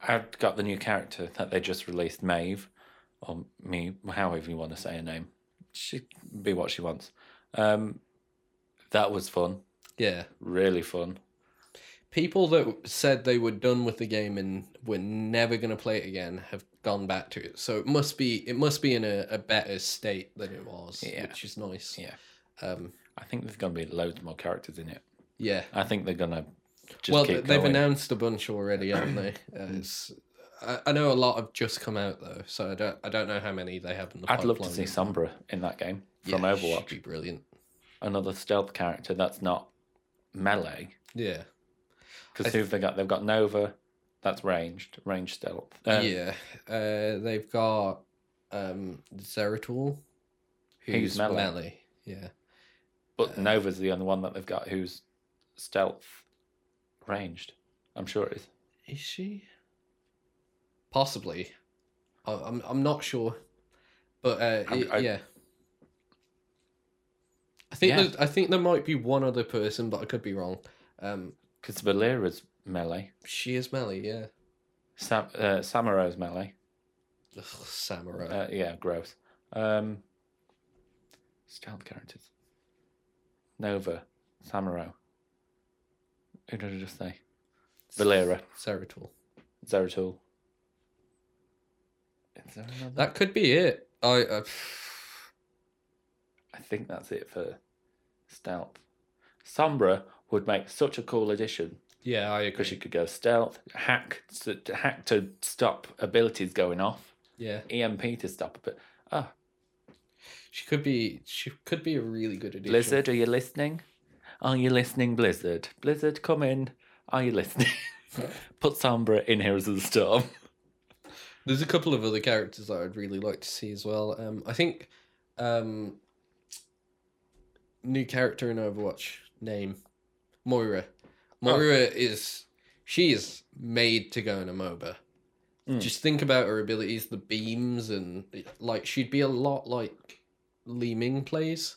B: I've got the new character that they just released, Maiev, or me, however you want to say her name. She be what she wants. Um, that was fun.
A: Yeah.
B: Really fun.
A: People that said they were done with the game and were never going to play it again have gone back to it. So it must be it must be in a, a better state than it was,
B: Yeah.
A: which is nice.
B: Yeah.
A: Um,
B: I think there's going to be loads more characters in it.
A: yeah.
B: I think they're going to
A: well, they've
B: going.
A: announced a bunch already, haven't they? Uh, I, I know a lot have just come out though, so I don't I don't know how many they have in the
B: I'd love to see Sombra in that game from
A: Yeah,
B: Overwatch.
A: Be brilliant.
B: Another stealth character that's not melee.
A: Yeah.
B: Because
A: I
B: who have they got? They've got Nova, that's ranged, ranged stealth. Um,
A: yeah. Uh, they've got um, Zeratul, who's
B: Who's melee.
A: melee. Yeah.
B: But Nova's the only one that they've got who's stealth ranged. I'm sure it is.
A: Is she? Possibly. I, I'm I'm not sure, but uh, it-
B: I-
A: yeah. I think
B: Yeah.
A: there's- I think there might be one other person, but I could be wrong. Um,
B: Because Valeera's melee.
A: she is melee, yeah.
B: Sam, uh, Samuro's melee.
A: Ugh, samurai.
B: Uh, yeah, gross. Um, stealth characters. Nova, Samuro. Who did I just say? Valeera,
A: Zeratul.
B: Zeratul. Is there another?
A: That could be it. I. Uh,
B: I think that's it for stealth. Sombra would make such a cool addition
A: yeah, I
B: because
A: agree.
B: she could go stealth, hack, to, hack to stop abilities going off,
A: Yeah,
B: EMP to stop it. Ah,
A: she could be. She could be a really good addition.
B: Blizzard, are you listening? Are you listening, Blizzard? Blizzard, come in. Are you listening? Put Sombra in Heroes of the Storm.
A: There's a couple of other characters that I'd really like to see as well. Um, I think, um, new character in Overwatch name, Moira. Moira is she is made to go in a MOBA.
B: Mm.
A: Just think about her abilities, the beams, and like she'd be a lot like Li Ming plays.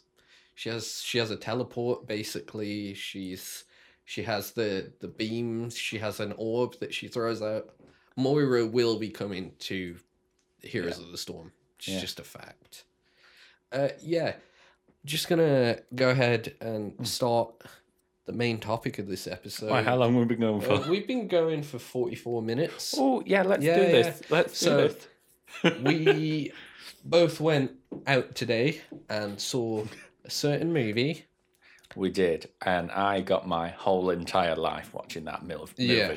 A: She has she has a teleport basically. She's she has the the beams. She has an orb that she throws out. Moira will be coming to Heroes of the Storm. It's
B: Yeah.
A: just a fact. Uh, yeah, just gonna go ahead and start the main topic of this episode.
B: Why, how long have we been going for?
A: Uh, we've been going for forty four minutes.
B: oh, yeah, let's
A: Yeah,
B: do
A: yeah.
B: this. Let's
A: So-
B: do this.
A: we both went out today and saw a certain movie.
B: We did, and I got my whole entire life watching that mil- movie.
A: Yeah.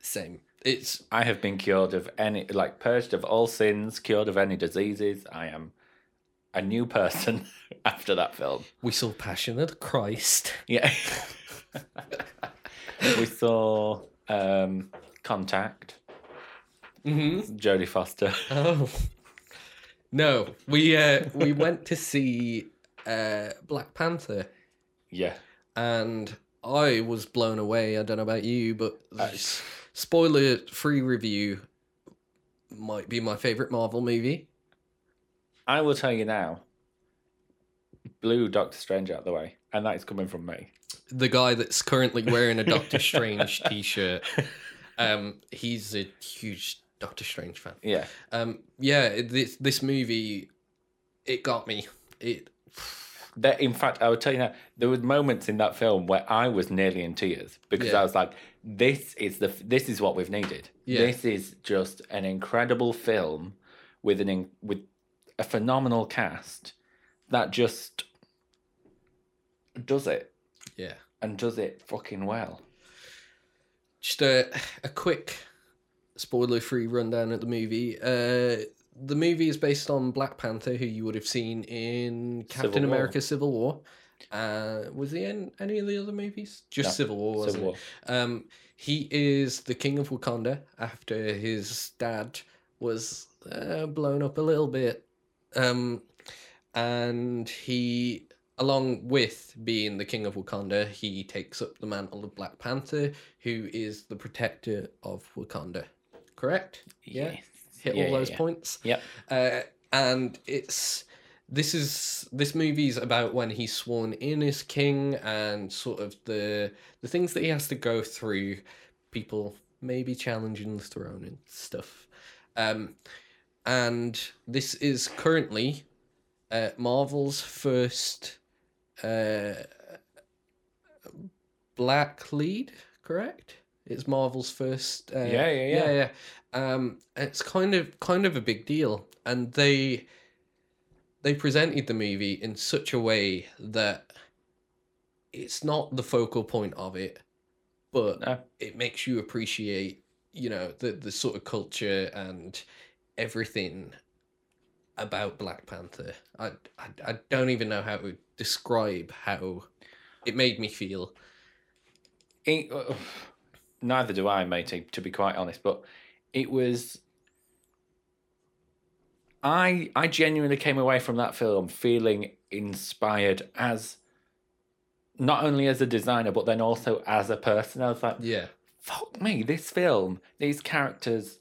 A: Same. It's
B: I have been cured of any, like purged of all sins, cured of any diseases. I am a new person after that film.
A: we saw Passion of the Christ.
B: Yeah. we saw um, Contact,
A: Mm-hmm.
B: Jodie Foster.
A: Oh no, we uh we went to see uh Black Panther
B: Yeah.
A: and I was blown away. I don't know about you, but
B: Uh,
A: spoiler free review might be my favorite Marvel movie.
B: I will tell you now. Blew Doctor Strange out the way, and that is coming from me.
A: The guy that's currently wearing a Doctor Strange t-shirt, um, he's a huge Doctor Strange fan.
B: Yeah.
A: Um, yeah, this this movie, it got me. It
B: There, in fact, I would tell you now, there were moments in that film where I was nearly in tears because
A: Yeah.
B: I was like, "This is the this is what we've needed.
A: Yeah.
B: This is just an incredible film with an in, with a phenomenal cast that just does it
A: yeah.
B: and does it fucking well."
A: Just a a quick spoiler free rundown of the movie. Uh, the movie is based on Black Panther, who you would have seen in Captain
B: Civil War.
A: America: Civil War. Uh, was he in any of the other movies? Just
B: No,
A: Civil War, wasn't
B: Civil War.
A: it? Um, he is the king of Wakanda after his dad was uh, blown up a little bit. Um, and he, along with being the king of Wakanda, he takes up the mantle of Black Panther, who is the protector of Wakanda. Correct? Yeah.
B: Yes.
A: Hit
B: Yeah,
A: all
B: yeah,
A: those
B: yeah.
A: points.
B: Yep.
A: Uh, and it's this is this movie's about when he's sworn in as king and sort of the the things that he has to go through people maybe challenging the throne and stuff um and this is currently uh marvel's first uh black lead correct it's marvel's first uh,
B: Yeah, yeah, yeah.
A: yeah yeah um it's kind of kind of a big deal and they they presented the movie in such a way that it's not the focal point of it but
B: No.
A: it makes you appreciate you know the the sort of culture and everything about black panther i i, I don't even know how to describe how it made me feel
B: It, uh, neither do I, matey, to be quite honest. But it was. I I genuinely came away from that film feeling inspired as not only as a designer but then also as a person. I was like,
A: yeah
B: fuck me, this film, these characters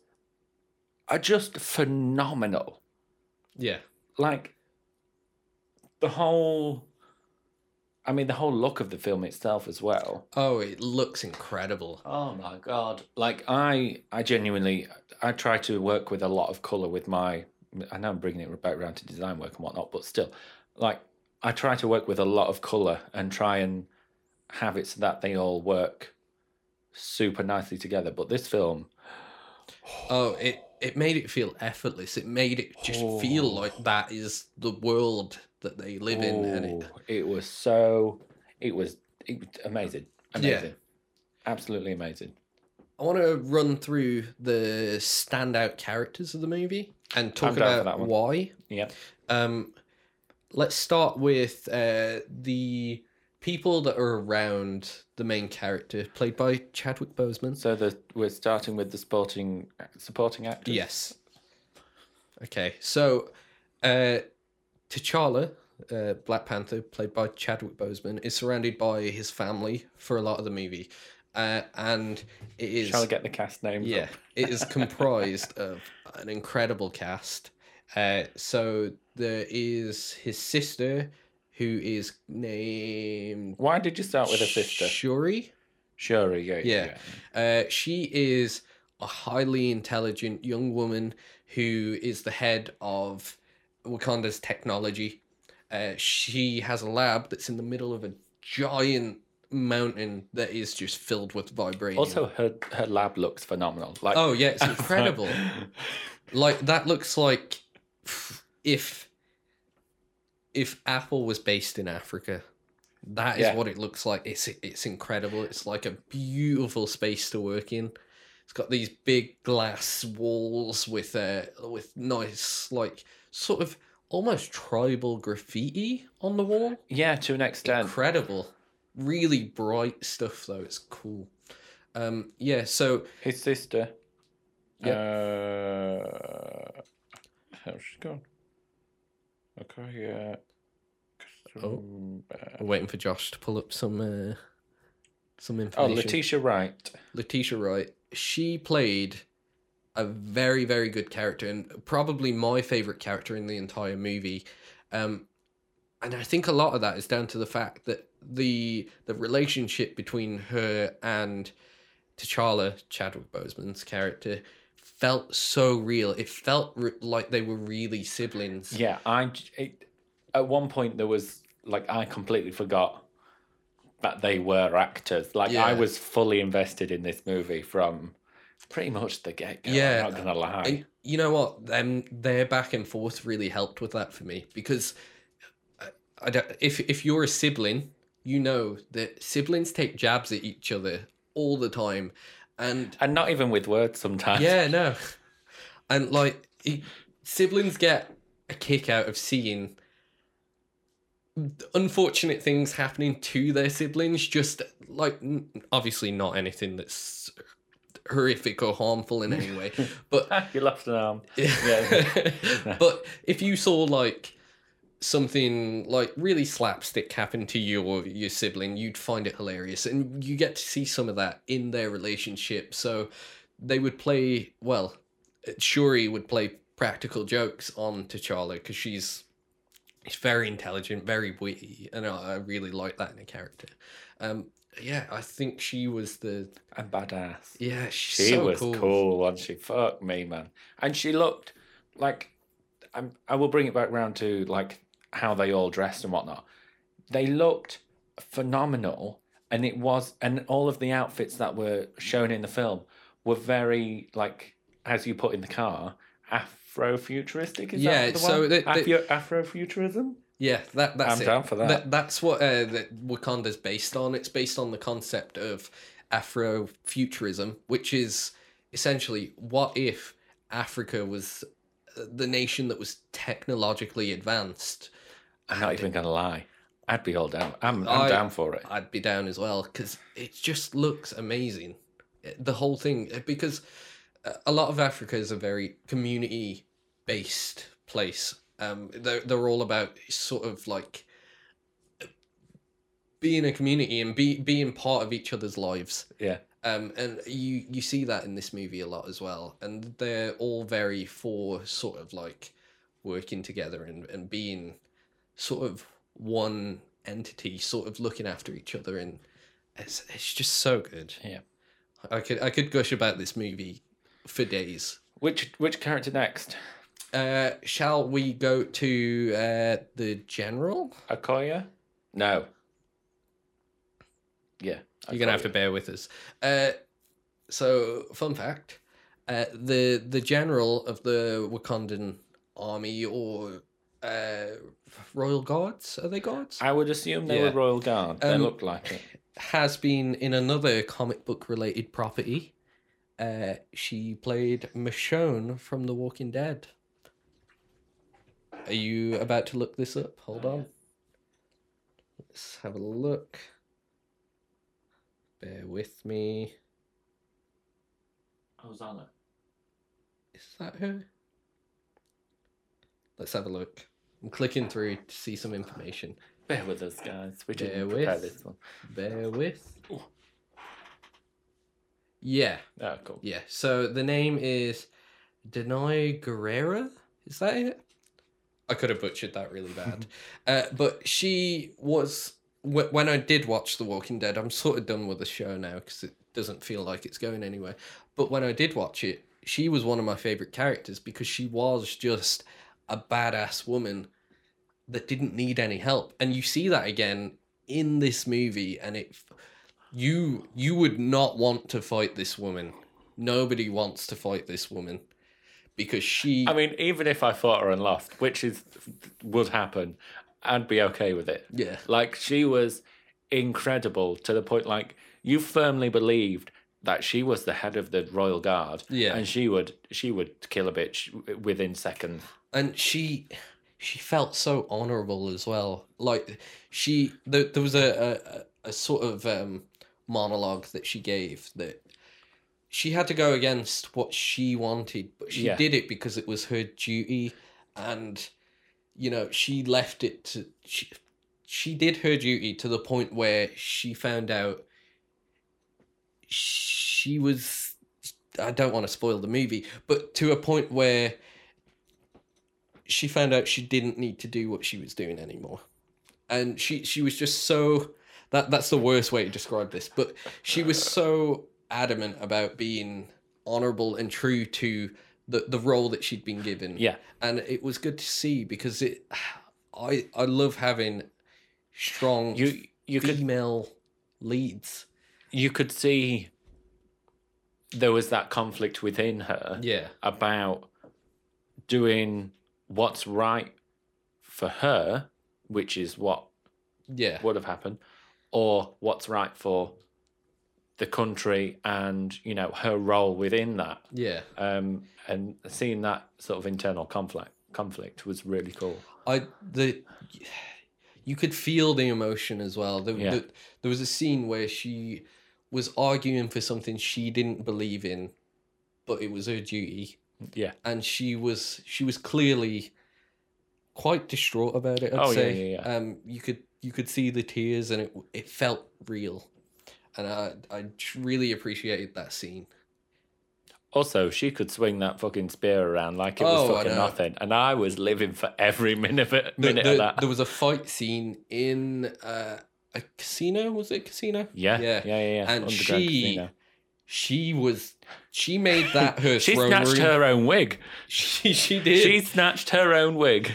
B: are just phenomenal.
A: yeah
B: Like the whole I mean the whole look of the film itself as well.
A: oh it looks incredible
B: Oh my god! Like I, I genuinely, I try to work with a lot of color with my. I know I'm bringing it back around to design work and whatnot, but still, like I try to work with a lot of color and try and have it so that they all work super nicely together. But this film,
A: Oh, it it made it feel effortless. It made it just feel
B: Oh.
A: like that is the world that they live in, and it,
B: oh, it was so, it was, it was amazing,
A: Yeah.
B: absolutely amazing.
A: I want to run through the standout characters of the movie and talk about why.
B: Yeah,
A: Um, let's start with uh, the people that are around the main character, played by Chadwick Boseman.
B: so the we're starting with the sporting supporting actors.
A: Yes. Okay, so uh, T'Challa, uh, Black Panther, played by Chadwick Boseman, is surrounded by his family for a lot of the movie, uh, and it is
B: Shall I get the cast names?
A: yeah, it is comprised of an incredible cast. Uh, so there is his sister, who is named
B: Why did you start with a sister?
A: Shuri.
B: Shuri, yeah,
A: Yeah. Uh, she is a highly intelligent young woman who is the head of Wakanda's technology. Uh, she has a lab that's in the middle of a giant mountain that is just filled with vibranium.
B: Also, her her lab looks phenomenal. Like,
A: oh yeah, it's incredible. like that looks like if if Apple was based in Africa. That is
B: Yeah.
A: what it looks like. It's it's incredible. It's like a beautiful space to work in. It's got these big glass walls with uh with nice like sort of almost tribal graffiti on the wall.
B: Yeah, to an extent.
A: Incredible. Really bright stuff though. It's cool. Um yeah, so
B: His sister. Uh, how's she gone? Okay, yeah.
A: Oh. I'm waiting for Josh to pull up some uh some
B: oh,
A: information.
B: Letitia Wright.
A: Letitia Wright, she played a very, very good character and probably my favorite character in the entire movie. Um, and I think a lot of that is down to the fact that the the relationship between her and T'Challa, Chadwick Boseman's character, felt so real. It felt re- like they were really siblings.
B: Yeah, I It, at one point, there was like I completely forgot that they were actors. Like I was fully invested in this movie from pretty much the get go.
A: Yeah,
B: I'm not gonna lie.
A: And you know what? Them their back and forth really helped with that for me because I, I don't, if if you're a sibling, you know that siblings take jabs at each other all the time, and
B: and not even with words sometimes.
A: yeah, no, and like it- siblings get a kick out of seeing unfortunate things happening to their siblings. Just like obviously not anything that's horrific or harmful in any way, but
B: you lost an arm.
A: yeah. but if you saw like something like really slapstick happen to you or your sibling, you'd find it hilarious. And you get to see some of that in their relationship. So they would play, well, Shuri would play practical jokes on T'Challa because she's she's very intelligent, very witty, and I I really like that in a character. Um, yeah, I think she was the
B: And badass.
A: yeah
B: She
A: so
B: was
A: cool.
B: cool. wasn't she? Fuck me, man. And she looked like I'm, I will bring it back round to like how they all dressed and whatnot. They looked phenomenal, and it was, and all of the outfits that were shown in the film were very like, as you put in the car, Afrofuturistic. Is
A: Yeah,
B: that the
A: so
B: one?
A: they- they-
B: Afro, Afrofuturism.
A: Yeah, that that's
B: I'm
A: it.
B: down for that.
A: That's what uh, that Wakanda's based on. It's based on the concept of Afrofuturism, which is essentially what if Africa was uh, the nation that was technologically advanced.
B: I'm not even gonna lie. I'd be all down. I'm, I'm
A: I-
B: down for it.
A: I'd be down as well because it just looks amazing. The whole thing, because a- a lot of Africa is a very community based place. Um, they're, they're all about sort of like being a community and be, being part of each other's lives.
B: Yeah.
A: Um, and you you see that in this movie a lot as well, and they're all very for sort of like working together and, and being sort of one entity, sort of looking after each other, and it's it's just so good.
B: Yeah.
A: I could I could gush about this movie for days.
B: Which which character next?
A: Uh, shall we go to uh, the general?
B: Okoye? No. Yeah.
A: You're gonna have to bear with us. Uh, so fun fact: uh, the the general of the Wakandan army or uh, royal guards are they guards?
B: I would assume they
A: Yeah.
B: were Royal Guard. they
A: Um,
B: looked like it.
A: Has been in another comic book related property. Uh, she played Michonne from The Walking Dead. Are you about to look this up? Hold on. Let's have a look. Bear with me.
B: I was on it.
A: Is that her? Let's have a look. I'm clicking through to see some information.
B: Bear with us, guys. We
A: Bear
B: didn't prepare
A: with.
B: this one.
A: Bear with. Yeah,
B: Oh, cool.
A: yeah. So the name is Denai Guerrera. Is that it? I could have butchered that really bad. uh, but she was wh- when I did watch The Walking Dead. I'm sort of done with the show now because it doesn't feel like it's going anywhere. But when I did watch it, she was one of my favorite characters because she was just a badass woman that didn't need any help, and you see that again in this movie, and it you you would not want to fight this woman. Nobody wants to fight this woman because she
B: I mean, even if I fought her and lost, which is would happen, I'd be okay with it.
A: Yeah.
B: Like she was incredible to the point like you firmly believed that she was the head of the royal guard.
A: Yeah.
B: And she would she would kill a bitch within seconds.
A: And she she felt so honorable as well like she there, there was a, a a sort of um monologue that she gave that she had to go against what she wanted but she
B: Yeah.
A: did it because it was her duty and you know she left it to she she did her duty to the point where she found out she was I don't want to spoil the movie, but to a point where she found out she didn't need to do what she was doing anymore. And she she was just so that that's the worst way to describe this, but she was so adamant about being honorable and true to the the role that she'd been given.
B: Yeah.
A: And it was good to see because it I I love having strong
B: You you could
A: female leads.
B: you could see there was that conflict within her
A: Yeah.
B: about doing what's right for her, which is what
A: Yeah.
B: would have happened, or what's right for the country and you know her role within that.
A: Yeah.
B: Um, and seeing that sort of internal conflict conflict was really cool.
A: I the you could feel the emotion as well. There,
B: Yeah.
A: the- there was a scene where she was arguing for something she didn't believe in, but it was her duty,
B: Yeah.
A: and she was she was clearly quite distraught about it. I'd
B: Oh, yeah,
A: say.
B: yeah, yeah.
A: Um, you could you could see the tears, and it it felt real, and I I really appreciated that scene.
B: Also, she could swing that fucking spear around like it was
A: Oh,
B: fucking nothing, and I was living for every minute of it, minute
A: the-
B: of that.
A: There was a fight scene in uh, a casino. Was it a casino?
B: yeah,
A: yeah.
B: yeah, yeah, yeah.
A: And
B: Underground
A: she
B: casino.
A: She was she made that her
B: She snatched her own wig.
A: She she did.
B: She snatched her own wig.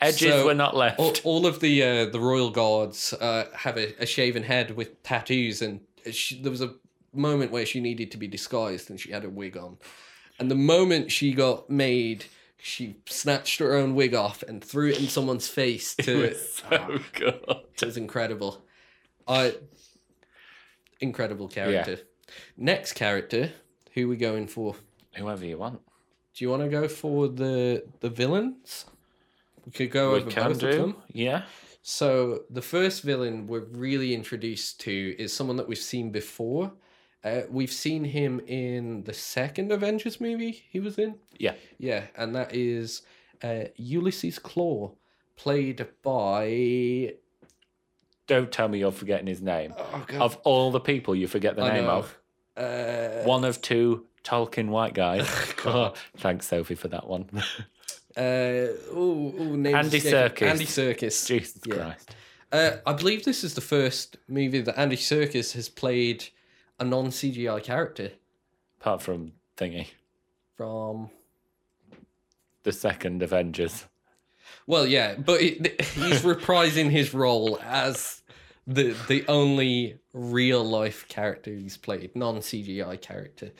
B: Edges
A: So,
B: were not left.
A: all, all of the uh, the royal guards uh, have a, a shaven head with tattoos, and she, there was a moment where she needed to be disguised, and she had a wig on. And the moment she got made, she snatched her own wig off and threw it in someone's face. To
B: it was so good.
A: It was incredible. I incredible character. Next character, who we going for?
B: Whoever you want.
A: Do you want to go for the the villains? We could go
B: we
A: over
B: can
A: both of them.
B: Yeah.
A: So the first villain we're really introduced to is someone that we've seen before. Uh, we've seen him in the second Avengers movie he was in.
B: Yeah.
A: Yeah, and that is uh, Ulysses Klaue, played by.
B: Don't tell me you're forgetting his name.
A: Oh
B: Of all the people you forget the
A: I
B: name
A: know.
B: of,
A: Uh,
B: one of two Tolkien white guys.
A: God.
B: oh, thanks, Sophie, for that one.
A: Uh, ooh, ooh,
B: Andy Serkis.
A: Andy Circus.
B: Jesus
A: Yeah.
B: Christ.
A: Uh, I believe this is the first movie that Andy Serkis has played a non CGI character
B: Apart from Thingy,
A: from.
B: the second Avengers.
A: Well, yeah, but it, he's reprising his role as the the only real life character he's played, non CGI character.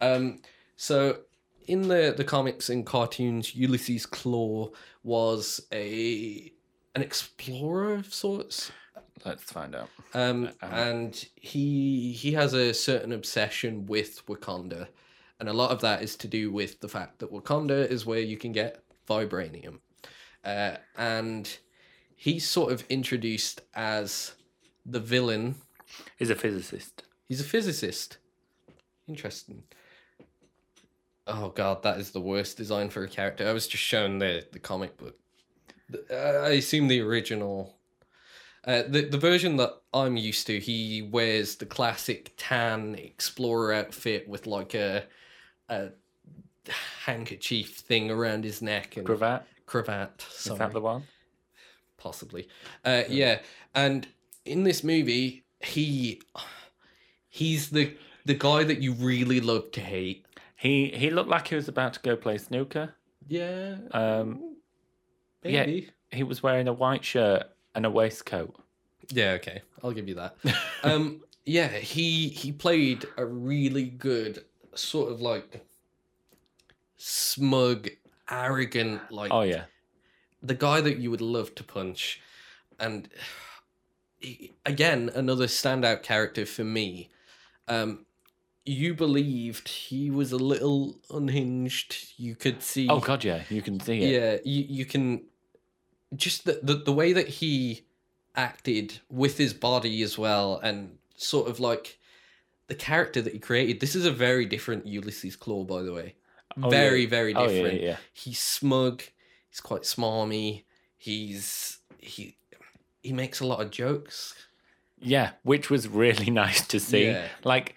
A: Um, so in the the comics and cartoons, Ulysses Klaue was a an explorer of sorts.
B: Let's find out.
A: Um,
B: Um,
A: and he he has a certain obsession with Wakanda, and a lot of that is to do with the fact that Wakanda is where you can get vibranium, uh, and he's sort of introduced as the villain.
B: is a physicist.
A: He's a physicist. Interesting. Oh god, that is the worst design for a character. I was just shown the the comic book. The- uh, I assume the original. Uh, the the version that I'm used to, he wears the classic tan explorer outfit with like a a handkerchief thing around his neck and
B: Cravat.
A: cravat.
B: Is that the one?
A: possibly. Uh, yeah, and in this movie, he he's the the guy that you really love to hate.
B: He he looked like he was about to go play snooker.
A: Yeah,
B: Um, yeah. he was wearing a white shirt and a waistcoat.
A: Yeah, okay, I'll give you that. um, yeah, he he played a really good sort of like smug, arrogant, like
B: Oh yeah,
A: the guy that you would love to punch. and again, another standout character for me. Um, you believed he was a little unhinged. You could see.
B: Oh god, yeah, you can see it.
A: yeah, you you can just the, the the way that he acted with his body as well, and sort of like the character that he created. This is a very different Ulysses Klaue, by the way.
B: Oh,
A: very
B: yeah.
A: very
B: Oh
A: different
B: yeah, yeah.
A: he's smug he's quite smarmy he's he he makes a lot of jokes
B: Yeah, which was really nice to see.
A: Yeah.
B: Like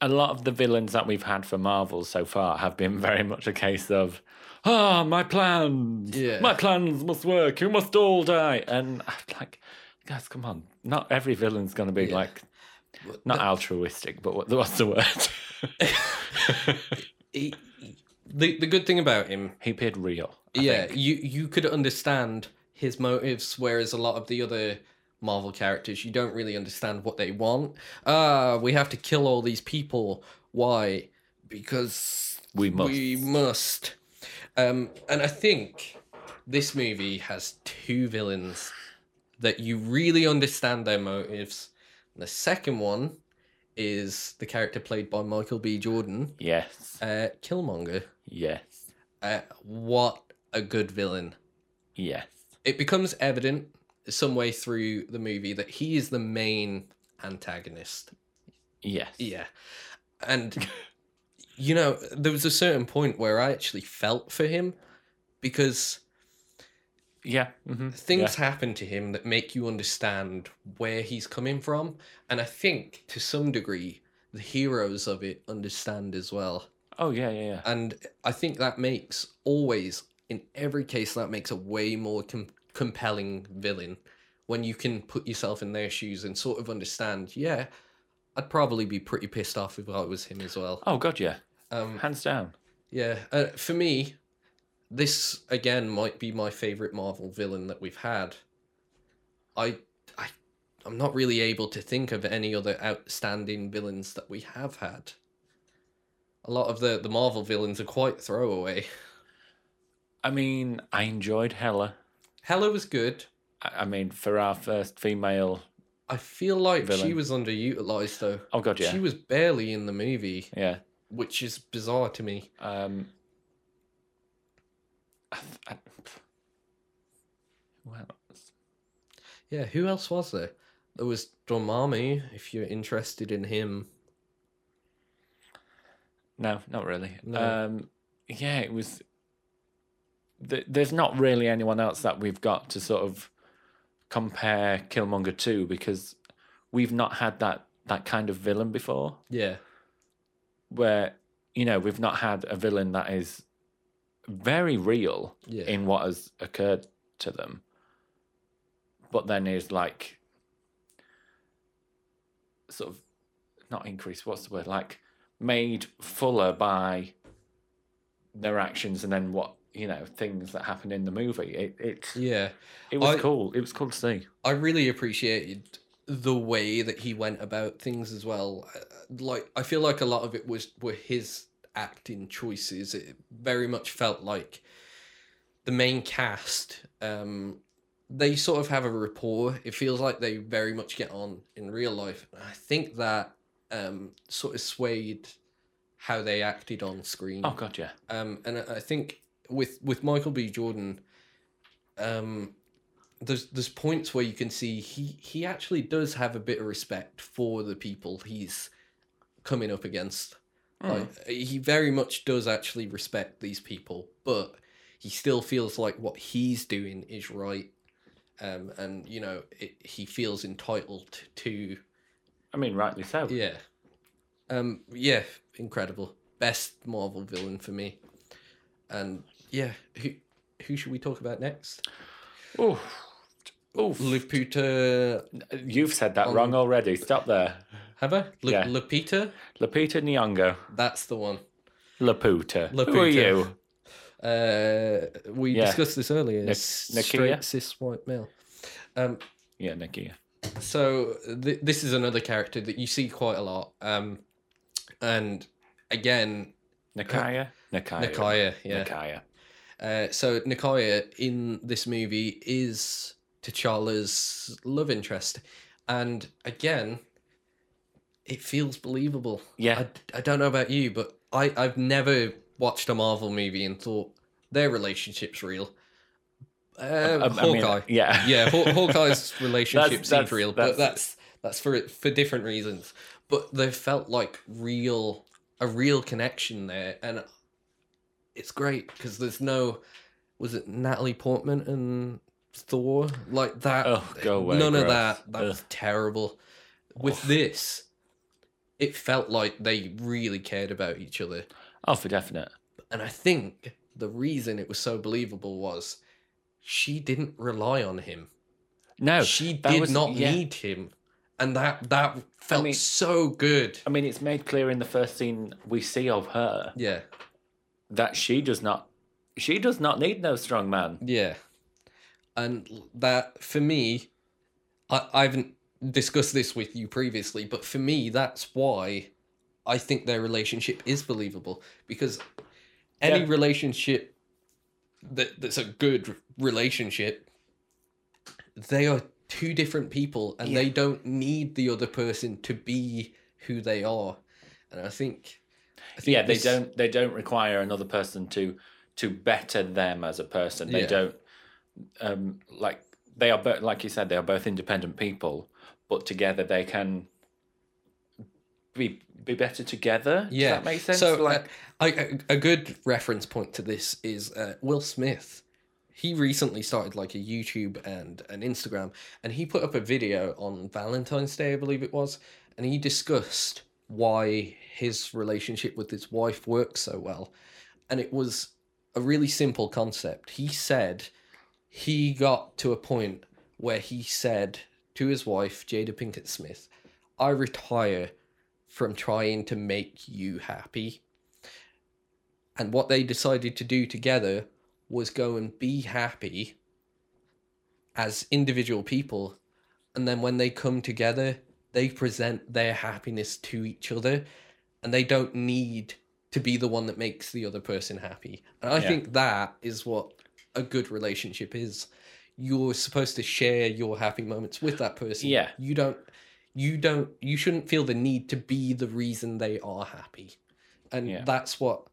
B: a lot of the villains that we've had for Marvel so far have been very much a case of, ah, my plans,
A: Yeah.
B: my plans must work. You must all die. And I'm like, guys, come on. Not every villain's going to be
A: Yeah.
B: like not altruistic, but what, what's the word?
A: he, the the good thing about him
B: he appeared real. I
A: yeah
B: think.
A: you you could understand his motives whereas a lot of the other marvel characters you don't really understand what they want. Ah we have to kill all these people. Why? Because
B: We must.
A: we must. Um and i think this movie has two villains that you really understand their motives. And the second one is the character played by michael b. Jordan.
B: Yes.
A: uh killmonger.
B: Yes.
A: uh, what a good villain.
B: Yes.
A: It becomes evident some way through the movie that he is the main antagonist.
B: Yes.
A: Yeah. And you know, there was a certain point where I actually felt for him because
B: Yeah. mhm,
A: things
B: yeah.
A: happen to him that make you understand where he's coming from. And I think to some degree the heroes of it understand as well.
B: Oh yeah, yeah, yeah.
A: And I think that makes always, in every case, that makes a way more com- compelling villain when you can put yourself in their shoes and sort of understand, yeah, I'd probably be pretty pissed off if I was him as well.
B: Oh god, yeah.
A: Um,
B: Hands down.
A: yeah, uh, for me, this again might be my favorite Marvel villain that we've had. I, I, I'm not really able to think of any other outstanding villains that we have had. A lot of the the Marvel villains are quite throwaway.
B: I mean, I enjoyed Hela.
A: Hela was good.
B: I mean, for our first female.
A: I feel like she was underutilized though.
B: Oh god, yeah,
A: She was barely in the movie,
B: yeah.
A: which is bizarre to me.
B: Um, I, I, who else?
A: Yeah, who else was there? There was Dormammu, if you're interested in him.
B: No, not really.
A: No.
B: Um, yeah, it was. Th- there's not really anyone else that we've got to sort of compare Killmonger to because we've not had that that kind of villain before.
A: Yeah.
B: Where you know we've not had a villain that is very real
A: Yeah.
B: in what has occurred to them, but then is like sort of not increased. What's the word? Like made fuller by their actions and then what you know things that happen in the movie. It it
A: Yeah.
B: it was
A: I-
B: cool. It was cool to see.
A: I really appreciated the way that he went about things as well. Uh, Like I feel like a lot of it was were his acting choices. It very much felt like the main cast um they sort of have a rapport. It feels like they very much get on in real life. I think that um sort of swayed how they acted on screen.
B: Oh god, yeah.
A: Um, and I I think with with Michael B. Jordan, um, there's there's points where you can see he he actually does have a bit of respect for the people he's coming up against. Like he very much does actually respect these people, but he still feels like what he's doing is right. Um, and you know, it, he feels entitled to
B: I mean, rightly so.
A: yeah. Um yeah, incredible. Best Marvel villain for me. And yeah, who who should we talk about next?
B: Oh, Oof.
A: Lupita
B: You've said that
A: Um,
B: wrong already. Stop there.
A: have I?
B: Yeah.
A: Lupita?
B: Lupita Nyong'o.
A: That's the one.
B: Laputa. Who are you?
A: Uh we
B: Yeah.
A: discussed this earlier.
B: Nik-
A: straight
B: Nakia?
A: cis white male. Um
B: Yeah, Nikki.
A: so th- this is another character that you see quite a lot. Um and again,
B: Nakaya? Nakaya.
A: Nakaya, yeah.
B: Nakaya.
A: Uh, so Nakaya in this movie is T'Challa's love interest, and again, it feels believable.
B: Yeah.
A: I, I don't know about you, but I I've never watched a Marvel movie and thought their relationship's real. Uh,
B: I mean,
A: Hawkeye,
B: yeah.
A: yeah, Haw- Hawkeye's relationship
B: That's-
A: seems
B: that's-
A: real, but
B: that's-
A: that's that's for for different reasons. But they felt like real a real connection there, and it's great because there's no was it Natalie Portman and Thor like that.
B: Oh, go away,
A: None of
B: gross.
A: that. That was terrible. With oh. this, it felt like they really cared about each other,
B: Oh, for definite.
A: and I think the reason it was so believable was she didn't rely on him
B: No,
A: she did
B: was-
A: not
B: yeah.
A: need him and that that felt
B: mean-
A: so good
B: I mean, it's made clear in the first scene we see of her
A: yeah
B: that she does not. She does not need no strong man.
A: yeah and that for me I, i haven't discussed this with you previously but for me that's why i think their relationship is believable because any
B: Yeah.
A: relationship that that's a good relationship they are two different people and
B: Yeah.
A: they don't need the other person to be who they are and i think, I think
B: Yeah, they
A: this-
B: don't. They don't require another person to to better them as a person. They
A: Yeah.
B: don't. Um, like they are, both, like you said, they are both independent people, but together they can be be better together.
A: Yeah,
B: Does that make sense?
A: So,
B: like,
A: uh, I, a, a good reference point to this is uh, Will Smith. He recently started like a YouTube and an Instagram, and he put up a video on Valentine's Day, I believe it was, and he discussed why his relationship with his wife works so well, and it was a really simple concept. He said he got to a point where he said to his wife, Jada Pinkett Smith, I retire from trying to make you happy. And what they decided to do together was go and be happy as individual people. And then when they come together, they present their happiness to each other. And they don't need to be the one that makes the other person happy. And I
B: Yeah.
A: think that is what a good relationship is. You're supposed to share your happy moments with that person.
B: Yeah.
A: You don't you don't you shouldn't feel the need to be the reason they are happy. And
B: Yeah.
A: that's what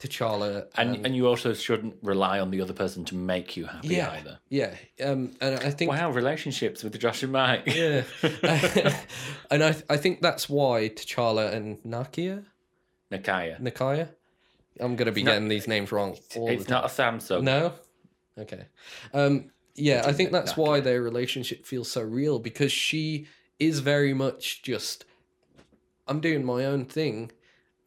A: T'Challa
B: and and you also shouldn't rely on the other person to make you happy
A: yeah,
B: either.
A: yeah. Um, and I think
B: Wow, relationships with Josh and Mike.
A: yeah, and I I think that's why T'Challa and Nakia
B: Nakaya.
A: Nakaya. I'm gonna be
B: not-
A: getting these names wrong.
B: It's not a Samsung.
A: No. Okay. Um. Yeah, I think that's
B: Nakia.
A: why their relationship feels so real because she is very much just. I'm doing my own thing.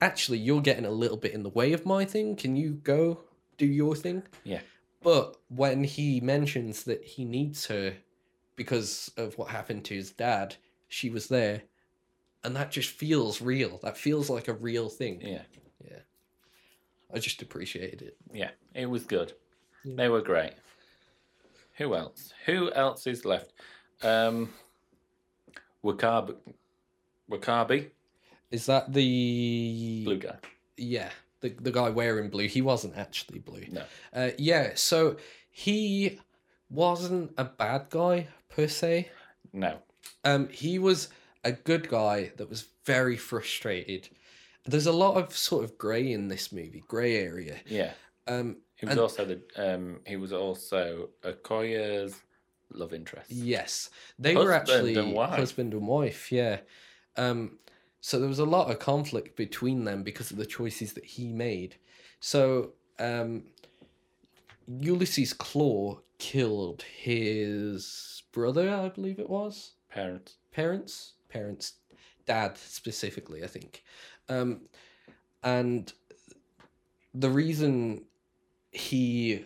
A: Actually, you're getting a little bit in the way of my thing. Can you go do your thing?
B: Yeah.
A: But when he mentions that he needs her because of what happened to his dad, she was there. And that just feels real. That feels like a real thing.
B: Yeah. Yeah.
A: I just appreciated it.
B: Yeah, it was good.
A: Yeah.
B: They were great. Who else? Who else is left? Um, W'Kabi. W'Kabi,
A: Is that the
B: blue guy.
A: Yeah, the the guy wearing blue. He wasn't actually blue.
B: No.
A: Uh, yeah, so he wasn't a bad guy per se.
B: No.
A: Um, he was a good guy that was very frustrated. There's a lot of sort of grey in this movie, grey area.
B: Yeah.
A: Um,
B: He was
A: And-
B: also the. Um, he was also Okoye's love interest.
A: Yes, they were
B: Husband
A: actually
B: and wife.
A: husband and wife. Yeah, um, so there was a lot of conflict between them because of the choices that he made. So um, Ulysses Klaue killed his brother, I believe it was
B: Parents.
A: parents, parents, dad specifically, I think, um, and the reason he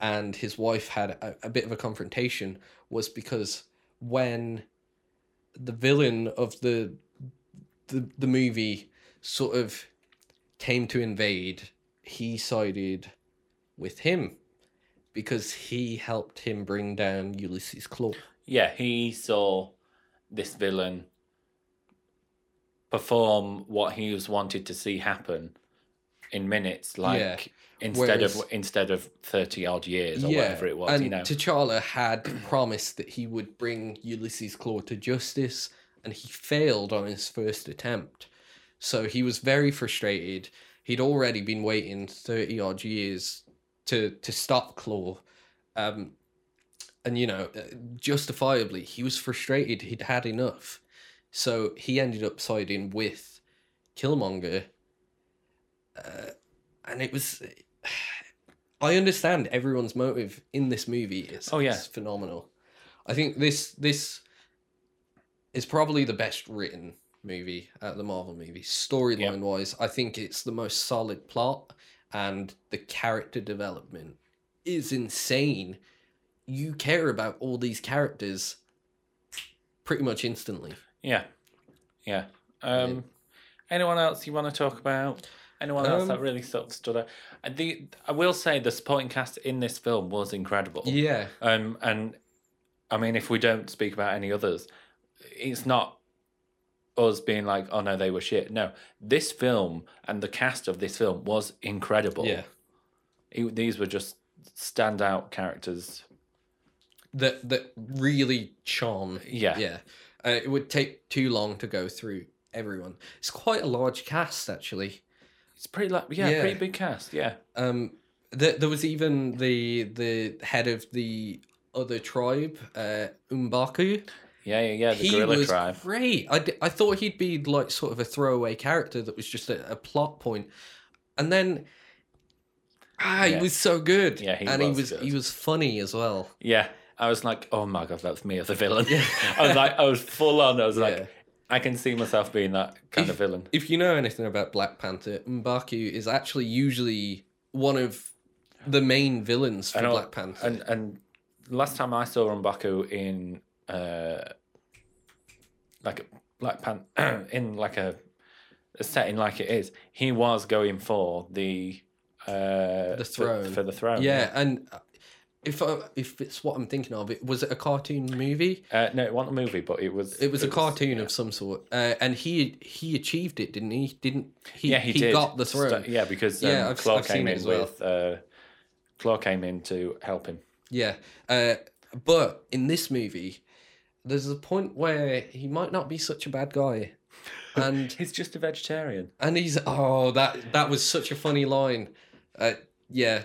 A: and his wife had a, a bit of a confrontation was because when the villain of the the the movie sort of came to invade, he sided with him because he helped him bring down Ulysses Klaue.
B: Yeah, he saw this villain perform what he was wanted to see happen in minutes, like
A: Yeah.
B: instead
A: Whereas-
B: of instead of thirty odd years or whatever it was.
A: and
B: you know,
A: T'Challa had promised that he would bring Ulysses Klaue to justice, and he failed on his first attempt. So he was very frustrated. He'd already been waiting thirty odd years to to stop Klaue, um, and you know, justifiably, he was frustrated. He'd had enough, so he ended up siding with Killmonger. Uh, and it was I understand everyone's motive in this movie is
B: Oh, yeah.
A: is phenomenal. I think this this is probably the best written movie out of the Marvel movie. Storyline wise, I think it's the most solid plot and the character development is insane. You care about all these characters pretty much instantly.
B: yeah, yeah. Um, anyone else you want to talk about? Anyone else
A: Um,
B: that really sort of stood out? The I will say the supporting cast in this film was incredible.
A: Yeah.
B: Um, and I mean, if we don't speak about any others, it's not us being like, "Oh no, they were shit." No, this film and the cast of this film was incredible.
A: Yeah.
B: It- these were just standout characters.
A: That that really charm.
B: Yeah,
A: Yeah. Uh, it would take too long to go through everyone. It's quite a large cast, actually.
B: it's pretty like yeah,
A: Yeah.
B: pretty big cast. Yeah,
A: Um, th- there was even the the head of the other tribe, uh, M'Baku.
B: Yeah, yeah, yeah. The
A: he
B: gorilla
A: was
B: tribe.
A: great. I, d- I thought he'd be like sort of a throwaway character that was just a, a plot point, and then ah,
B: Yeah.
A: he was so good.
B: Yeah, he
A: and
B: was
A: he was
B: good.
A: he was funny as well.
B: Yeah, I was like, oh my god, that's me as a villain. I was like, I was full on. I was like,
A: Yeah.
B: I can see myself being that kind of villain.
A: If you know anything about Black Panther, M'Baku is actually usually one of the main villains for Black Panther.
B: And and last time I saw M'Baku in uh like a Black Pan in like a, a setting like it is, he was going for the uh
A: The throne.
B: for, the throne.
A: yeah, and if I, if it's what I'm thinking of, it was it a cartoon movie?
B: Uh, no, it wasn't a movie, but it was.
A: It was a cartoon of some sort, uh, and he he achieved it, didn't he? Didn't he?
B: Yeah, he, did.
A: got the throne.
B: Sta- yeah, because um,
A: Yeah, I've-
B: Klaue
A: I've
B: came in
A: well.
B: with. Uh, Klaue came in to help him.
A: Yeah, uh, but in this movie, there's a point where he might not be such a bad guy, and
B: He's just a vegetarian.
A: and he's oh that that was such a funny line. Uh, yeah,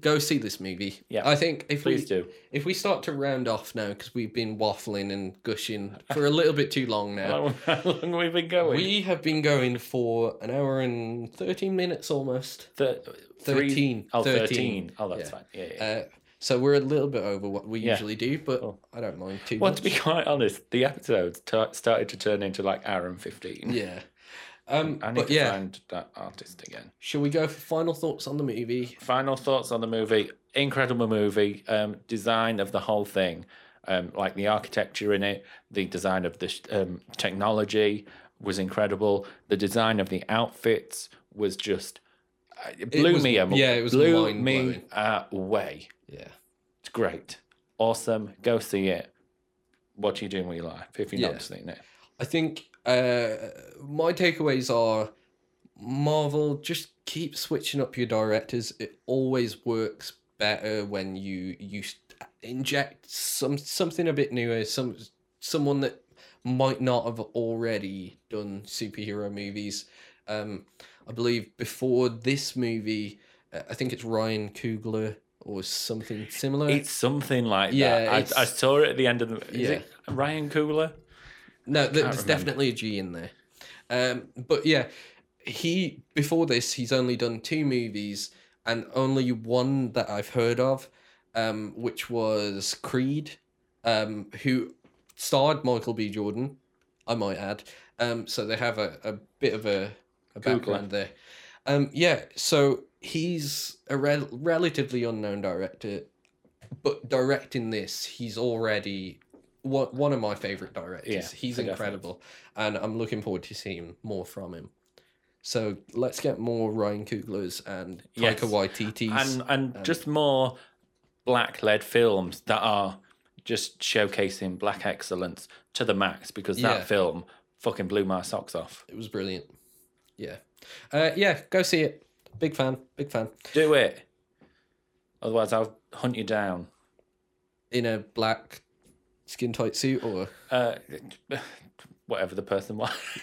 A: go see this movie.
B: Yeah,
A: I think if
B: Please
A: we
B: do.
A: if we start to round off now because we've been waffling and gushing for a little bit too long now.
B: How long, have we been going?
A: We have been going for an hour and 13 minutes almost.
B: Thir-
A: 13.
B: Oh,
A: 13.
B: 13. Oh, that's
A: Yeah.
B: fine. Yeah, yeah.
A: Uh, so we're a little bit over what we
B: Yeah.
A: usually do, but
B: Oh.
A: I don't mind too much.
B: well,
A: much.
B: to be quite honest, the episodes t- started to turn into like hour and 15.
A: Yeah. Um,
B: I need
A: but
B: to
A: yeah,
B: find that artist again.
A: shall we go for final thoughts on the movie?
B: Final thoughts on the movie. Incredible movie. Um, design of the whole thing. Um, like the architecture in it, the design of the sh- um, technology was incredible. The design of the outfits was just. uh, It blew
A: was-
B: me away.
A: yeah, it was
B: blew me away.
A: Yeah.
B: It's great. Awesome. Go see it. What are you doing with your life if you're
A: Yeah.
B: not seeing it?
A: I think uh, my takeaways are Marvel just keep switching up your directors. It always works better when you you inject some something a bit newer, some someone that might not have already done superhero movies. Um, I believe before this movie, uh, I think it's Ryan Coogler or something similar.
B: It's something like
A: Yeah,
B: that. I, I saw it at the end of the. Is
A: Yeah.
B: it Ryan Cooler?
A: No, th- there's
B: remember.
A: definitely a G in there. Um, but yeah, he before this he's only done two movies and only one that I've heard of, um, which was Creed, um, who starred Michael B. Jordan, I might add. Um, so they have a, a bit of a, a background there. Um, yeah, so he's a rel- relatively unknown director, but directing this, he's already one, one of my favorite directors.
B: Yeah,
A: he's
B: definitely.
A: incredible, and I'm looking forward to seeing more from him. So let's get more Ryan Coogler's and
B: Yes.
A: Taika Waititi's.
B: and and just more black led films that are just showcasing black excellence to the max because that
A: Yeah.
B: film fucking blew my socks off.
A: it was brilliant. Yeah, uh, yeah, go see it. Big fan, big fan.
B: Do it. Otherwise, I'll hunt you down.
A: In a black skin tight suit or
B: Uh, whatever the person wants.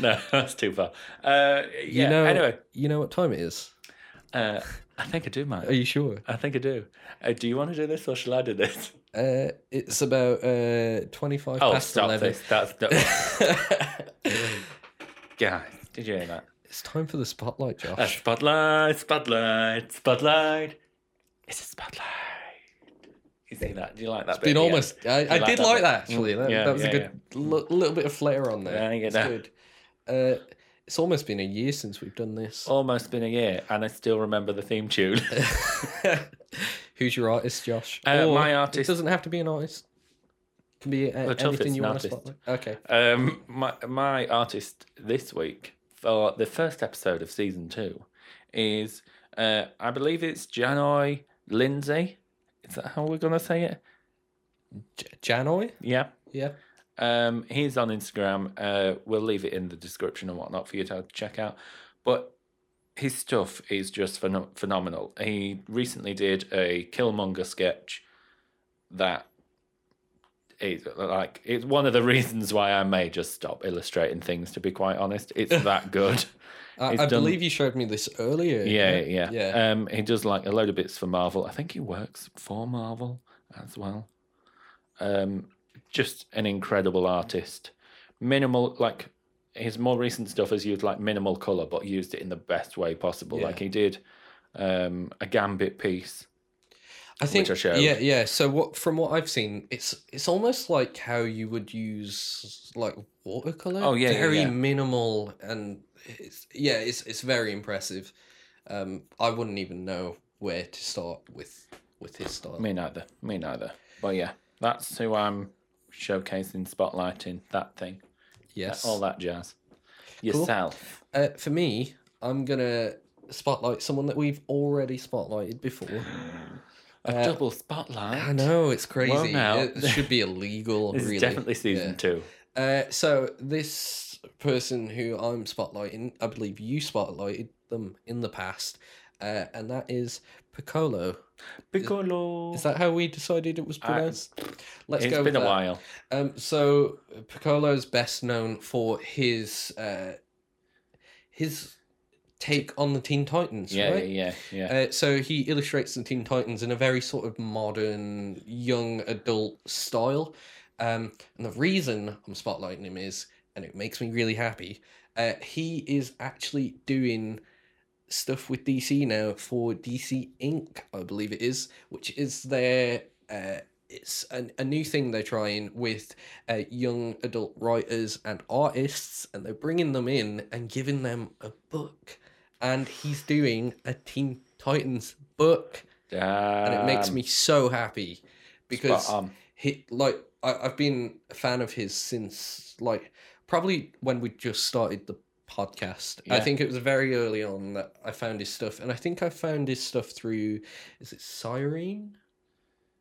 B: no, that's too far. Uh, yeah.
A: you know
B: Anyway,
A: you know what time it is?
B: uh, I think I do, man.
A: Are you sure?
B: I think I do. Uh, do you want to do this or shall I do this?
A: Uh, it's about uh, 25
B: Oh,
A: past
B: stop
A: 11.
B: this. That's the... Guys, did you hear that?
A: It's time for the spotlight, Josh.
B: A spotlight, spotlight, spotlight. It's a spotlight. You see that? Do you like that?
A: It's been almost. I, I
B: like
A: did
B: that
A: like
B: bit?
A: that actually. That,
B: Yeah,
A: that was
B: yeah,
A: a good li- little bit of flair on there.
B: Yeah,
A: It's
B: that.
A: good. Uh, it's almost been a year since we've done this.
B: Almost been a year, and I still remember the theme tune.
A: Who's your artist, Josh?
B: Uh, my
A: It
B: artist-
A: doesn't have to be an artist. Can be
B: tough,
A: anything you
B: an
A: want to
B: artist.
A: spotlight. Okay.
B: Um, my my artist this week for the first episode of season two is uh, I believe it's Jahnoy Lindsay. Is that how we're gonna say it?
A: J- Jahnoy?
B: Yeah.
A: Yeah.
B: Um, he's on Instagram. Uh, we'll leave it in the description and whatnot for you to check out. But his stuff is just phen- phenomenal. He recently did a Killmonger sketch that is like it's one of the reasons why I may just stop illustrating things. To be quite honest, it's that good.
A: I, I
B: done-
A: believe you showed me this earlier.
B: Yeah, yeah,
A: Yeah.
B: Um, he does like a load of bits for Marvel. I think he works for Marvel as well. Um, just an incredible artist. Minimal, like his more recent stuff has used like minimal color, but used it in the best way possible.
A: Yeah.
B: Like he did um, a Gambit piece.
A: I think
B: I showed.
A: yeah, yeah. So what from what I've seen, it's it's almost like how you would use like watercolor.
B: Oh, yeah, yeah,
A: very
B: yeah.
A: minimal and it's yeah, it's it's very impressive. Um, I wouldn't even know where to start with with his style.
B: Me neither. Me neither. But yeah, that's who I'm showcasing, spotlighting that thing,
A: yes.
B: all that jazz. Yourself.
A: Uh, for me, I'm gonna spotlight someone that we've already spotlighted before.
B: A
A: Uh,
B: double spotlight.
A: I know it's crazy.
B: now.
A: It should be illegal.
B: This
A: really.
B: definitely season
A: Yeah.
B: two.
A: Uh, so this person who I'm spotlighting, I believe you spotlighted them in the past, uh, and that is Picolo.
B: Picolo.
A: Is that how we decided it was pronounced? Let's
B: It's
A: go.
B: been
A: with
B: a
A: that.
B: while.
A: Um, so is best known for his uh, his take on the Teen Titans,
B: Yeah,
A: right?
B: yeah, yeah.
A: Uh, so he illustrates the Teen Titans in a very sort of modern, young adult style. Um, and the reason I'm spotlighting him is, and it makes me really happy, uh, he is actually doing stuff with DC now for DC Ink., I believe it is, which is their. Uh, it's a, a new thing they're trying with uh, young adult writers and artists, and they're bringing them in and giving them a book. And he's doing a Teen Titans book, and it makes me so happy because
B: Spot on.
A: he like I, I've been a fan of his since like probably when we just started the podcast. I think it was very early on that I found his stuff, and I think I found his stuff through is it Cyrene?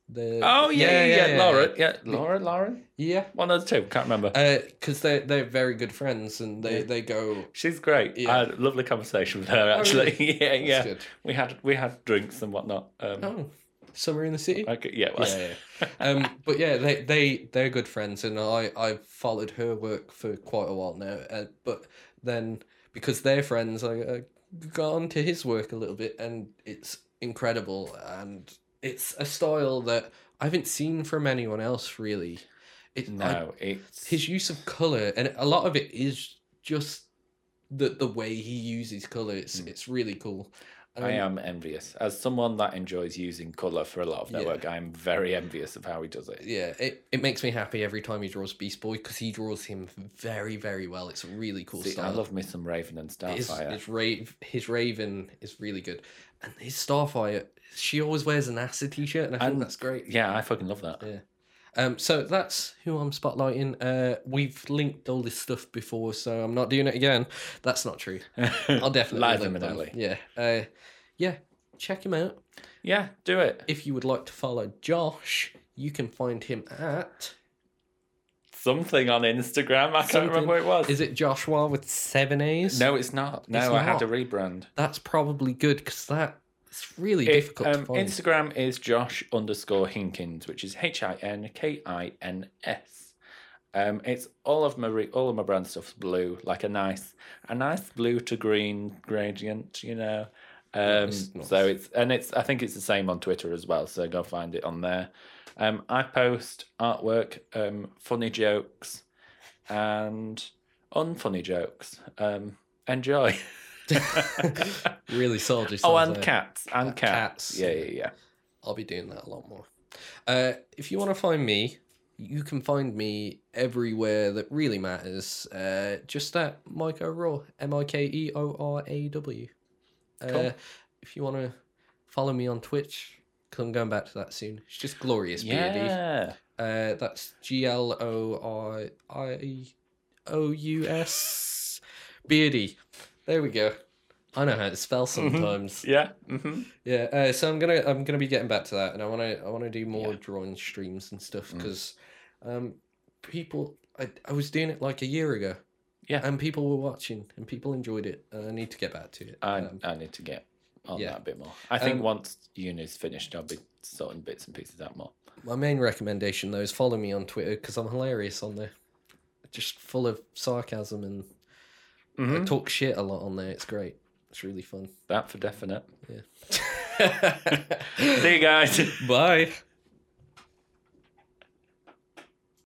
A: The
B: Oh yeah, yeah, yeah, Laura, yeah, Laura, Lauren,
A: yeah.
B: one of the two. Can't remember.
A: Because they're they're very good friends, and they
B: Yeah.
A: they go.
B: She's great.
A: yeah.
B: I had a lovely conversation with her actually. yeah, yeah.
A: That's good.
B: We had we had drinks and whatnot. Um,
A: Oh, summer in the city.
B: okay, yeah, it
A: yeah, yeah. um, but yeah, they they they're good friends, and I I've followed her work for quite a while now. Uh, but then because they're friends, I, I got onto his work a little bit, and it's incredible, and it's a style that I haven't seen from anyone else really. It, I-
B: no, it's
A: his use of color, and a lot of it is just the the way he uses color. It's hmm. it's really cool.
B: Hmm. I
A: Um,
B: am envious. As someone that enjoys using colour for a lot of their
A: Yeah.
B: work, I'm very envious of how he does it.
A: Yeah, it, it makes me happy every time he draws Beast Boy because he draws him very, very well. It's a really cool
B: See,
A: style.
B: I love me some Raven and
A: his,
B: Starfire.
A: his, Ra- his Raven is really good. And his Starfire, she always wears an acid t shirt, and I think
B: And-
A: that's great.
B: Yeah, I fucking love that.
A: Yeah. Um, so that's who I'm spotlighting. Uh, we've linked all this stuff before, so I'm not doing it again. That's not true. I'll definitely
B: Liza
A: link them. Yeah. Uh, yeah. Check him out.
B: Yeah, do it.
A: If you would like to follow Josh, you can find him at
B: something on Instagram. I can't
A: Something-
B: remember what it was.
A: Is it Joshua with seven A's?
B: no, it's not. No,
A: It's
B: I had
A: not.
B: to rebrand.
A: That's probably good because that it's really
B: It-
A: difficult
B: um,
A: to find.
B: Instagram is Josh underscore Hinkins, which is H I N K I N S. Um, it's all of my re- all of my brand stuff's blue, like a nice a nice blue to green gradient, you know. Um,
A: Nice, nice.
B: So it's and it's I think it's the same on Twitter as well. So go find it on there. Um, I post artwork, um, funny jokes, and unfunny jokes. Um, enjoy.
A: really sold yourself.
B: oh, and cats and
A: Uh,
B: cats.
A: cats.
B: Yeah, yeah, yeah.
A: I'll be doing that a lot more. Uh, if you want to find me, you can find me everywhere that really matters. Uh, just at Mike O'Raw, M I K E O R A W. Uh,
B: Cool.
A: If you want to follow me on Twitch, because I'm going back to that soon. It's just Glorious.
B: Yeah.
A: Uh, that's G L O R I O U S Beardy. There we go. I know how to spell sometimes.
B: Yeah. Mm-hmm.
A: Yeah, uh, so I'm gonna I'm gonna be getting back to that, and I wanna I wanna do more
B: Yeah.
A: drawing streams and stuff
B: Mm.
A: because um, people I I was doing it like a year ago,
B: Yeah.
A: and people were watching and people enjoyed it, and I need to get back to it.
B: I,
A: Um,
B: I need to get on
A: yeah.
B: that a bit more. I think
A: Um,
B: once uni's finished, I'll be sorting bits and pieces out more.
A: my main recommendation though is follow me on Twitter because I'm hilarious on there, just full of sarcasm and I
B: Mhm.
A: talk shit a lot on there. It's great. It's really fun.
B: That for definite.
A: Yeah.
B: See you guys.
A: Bye.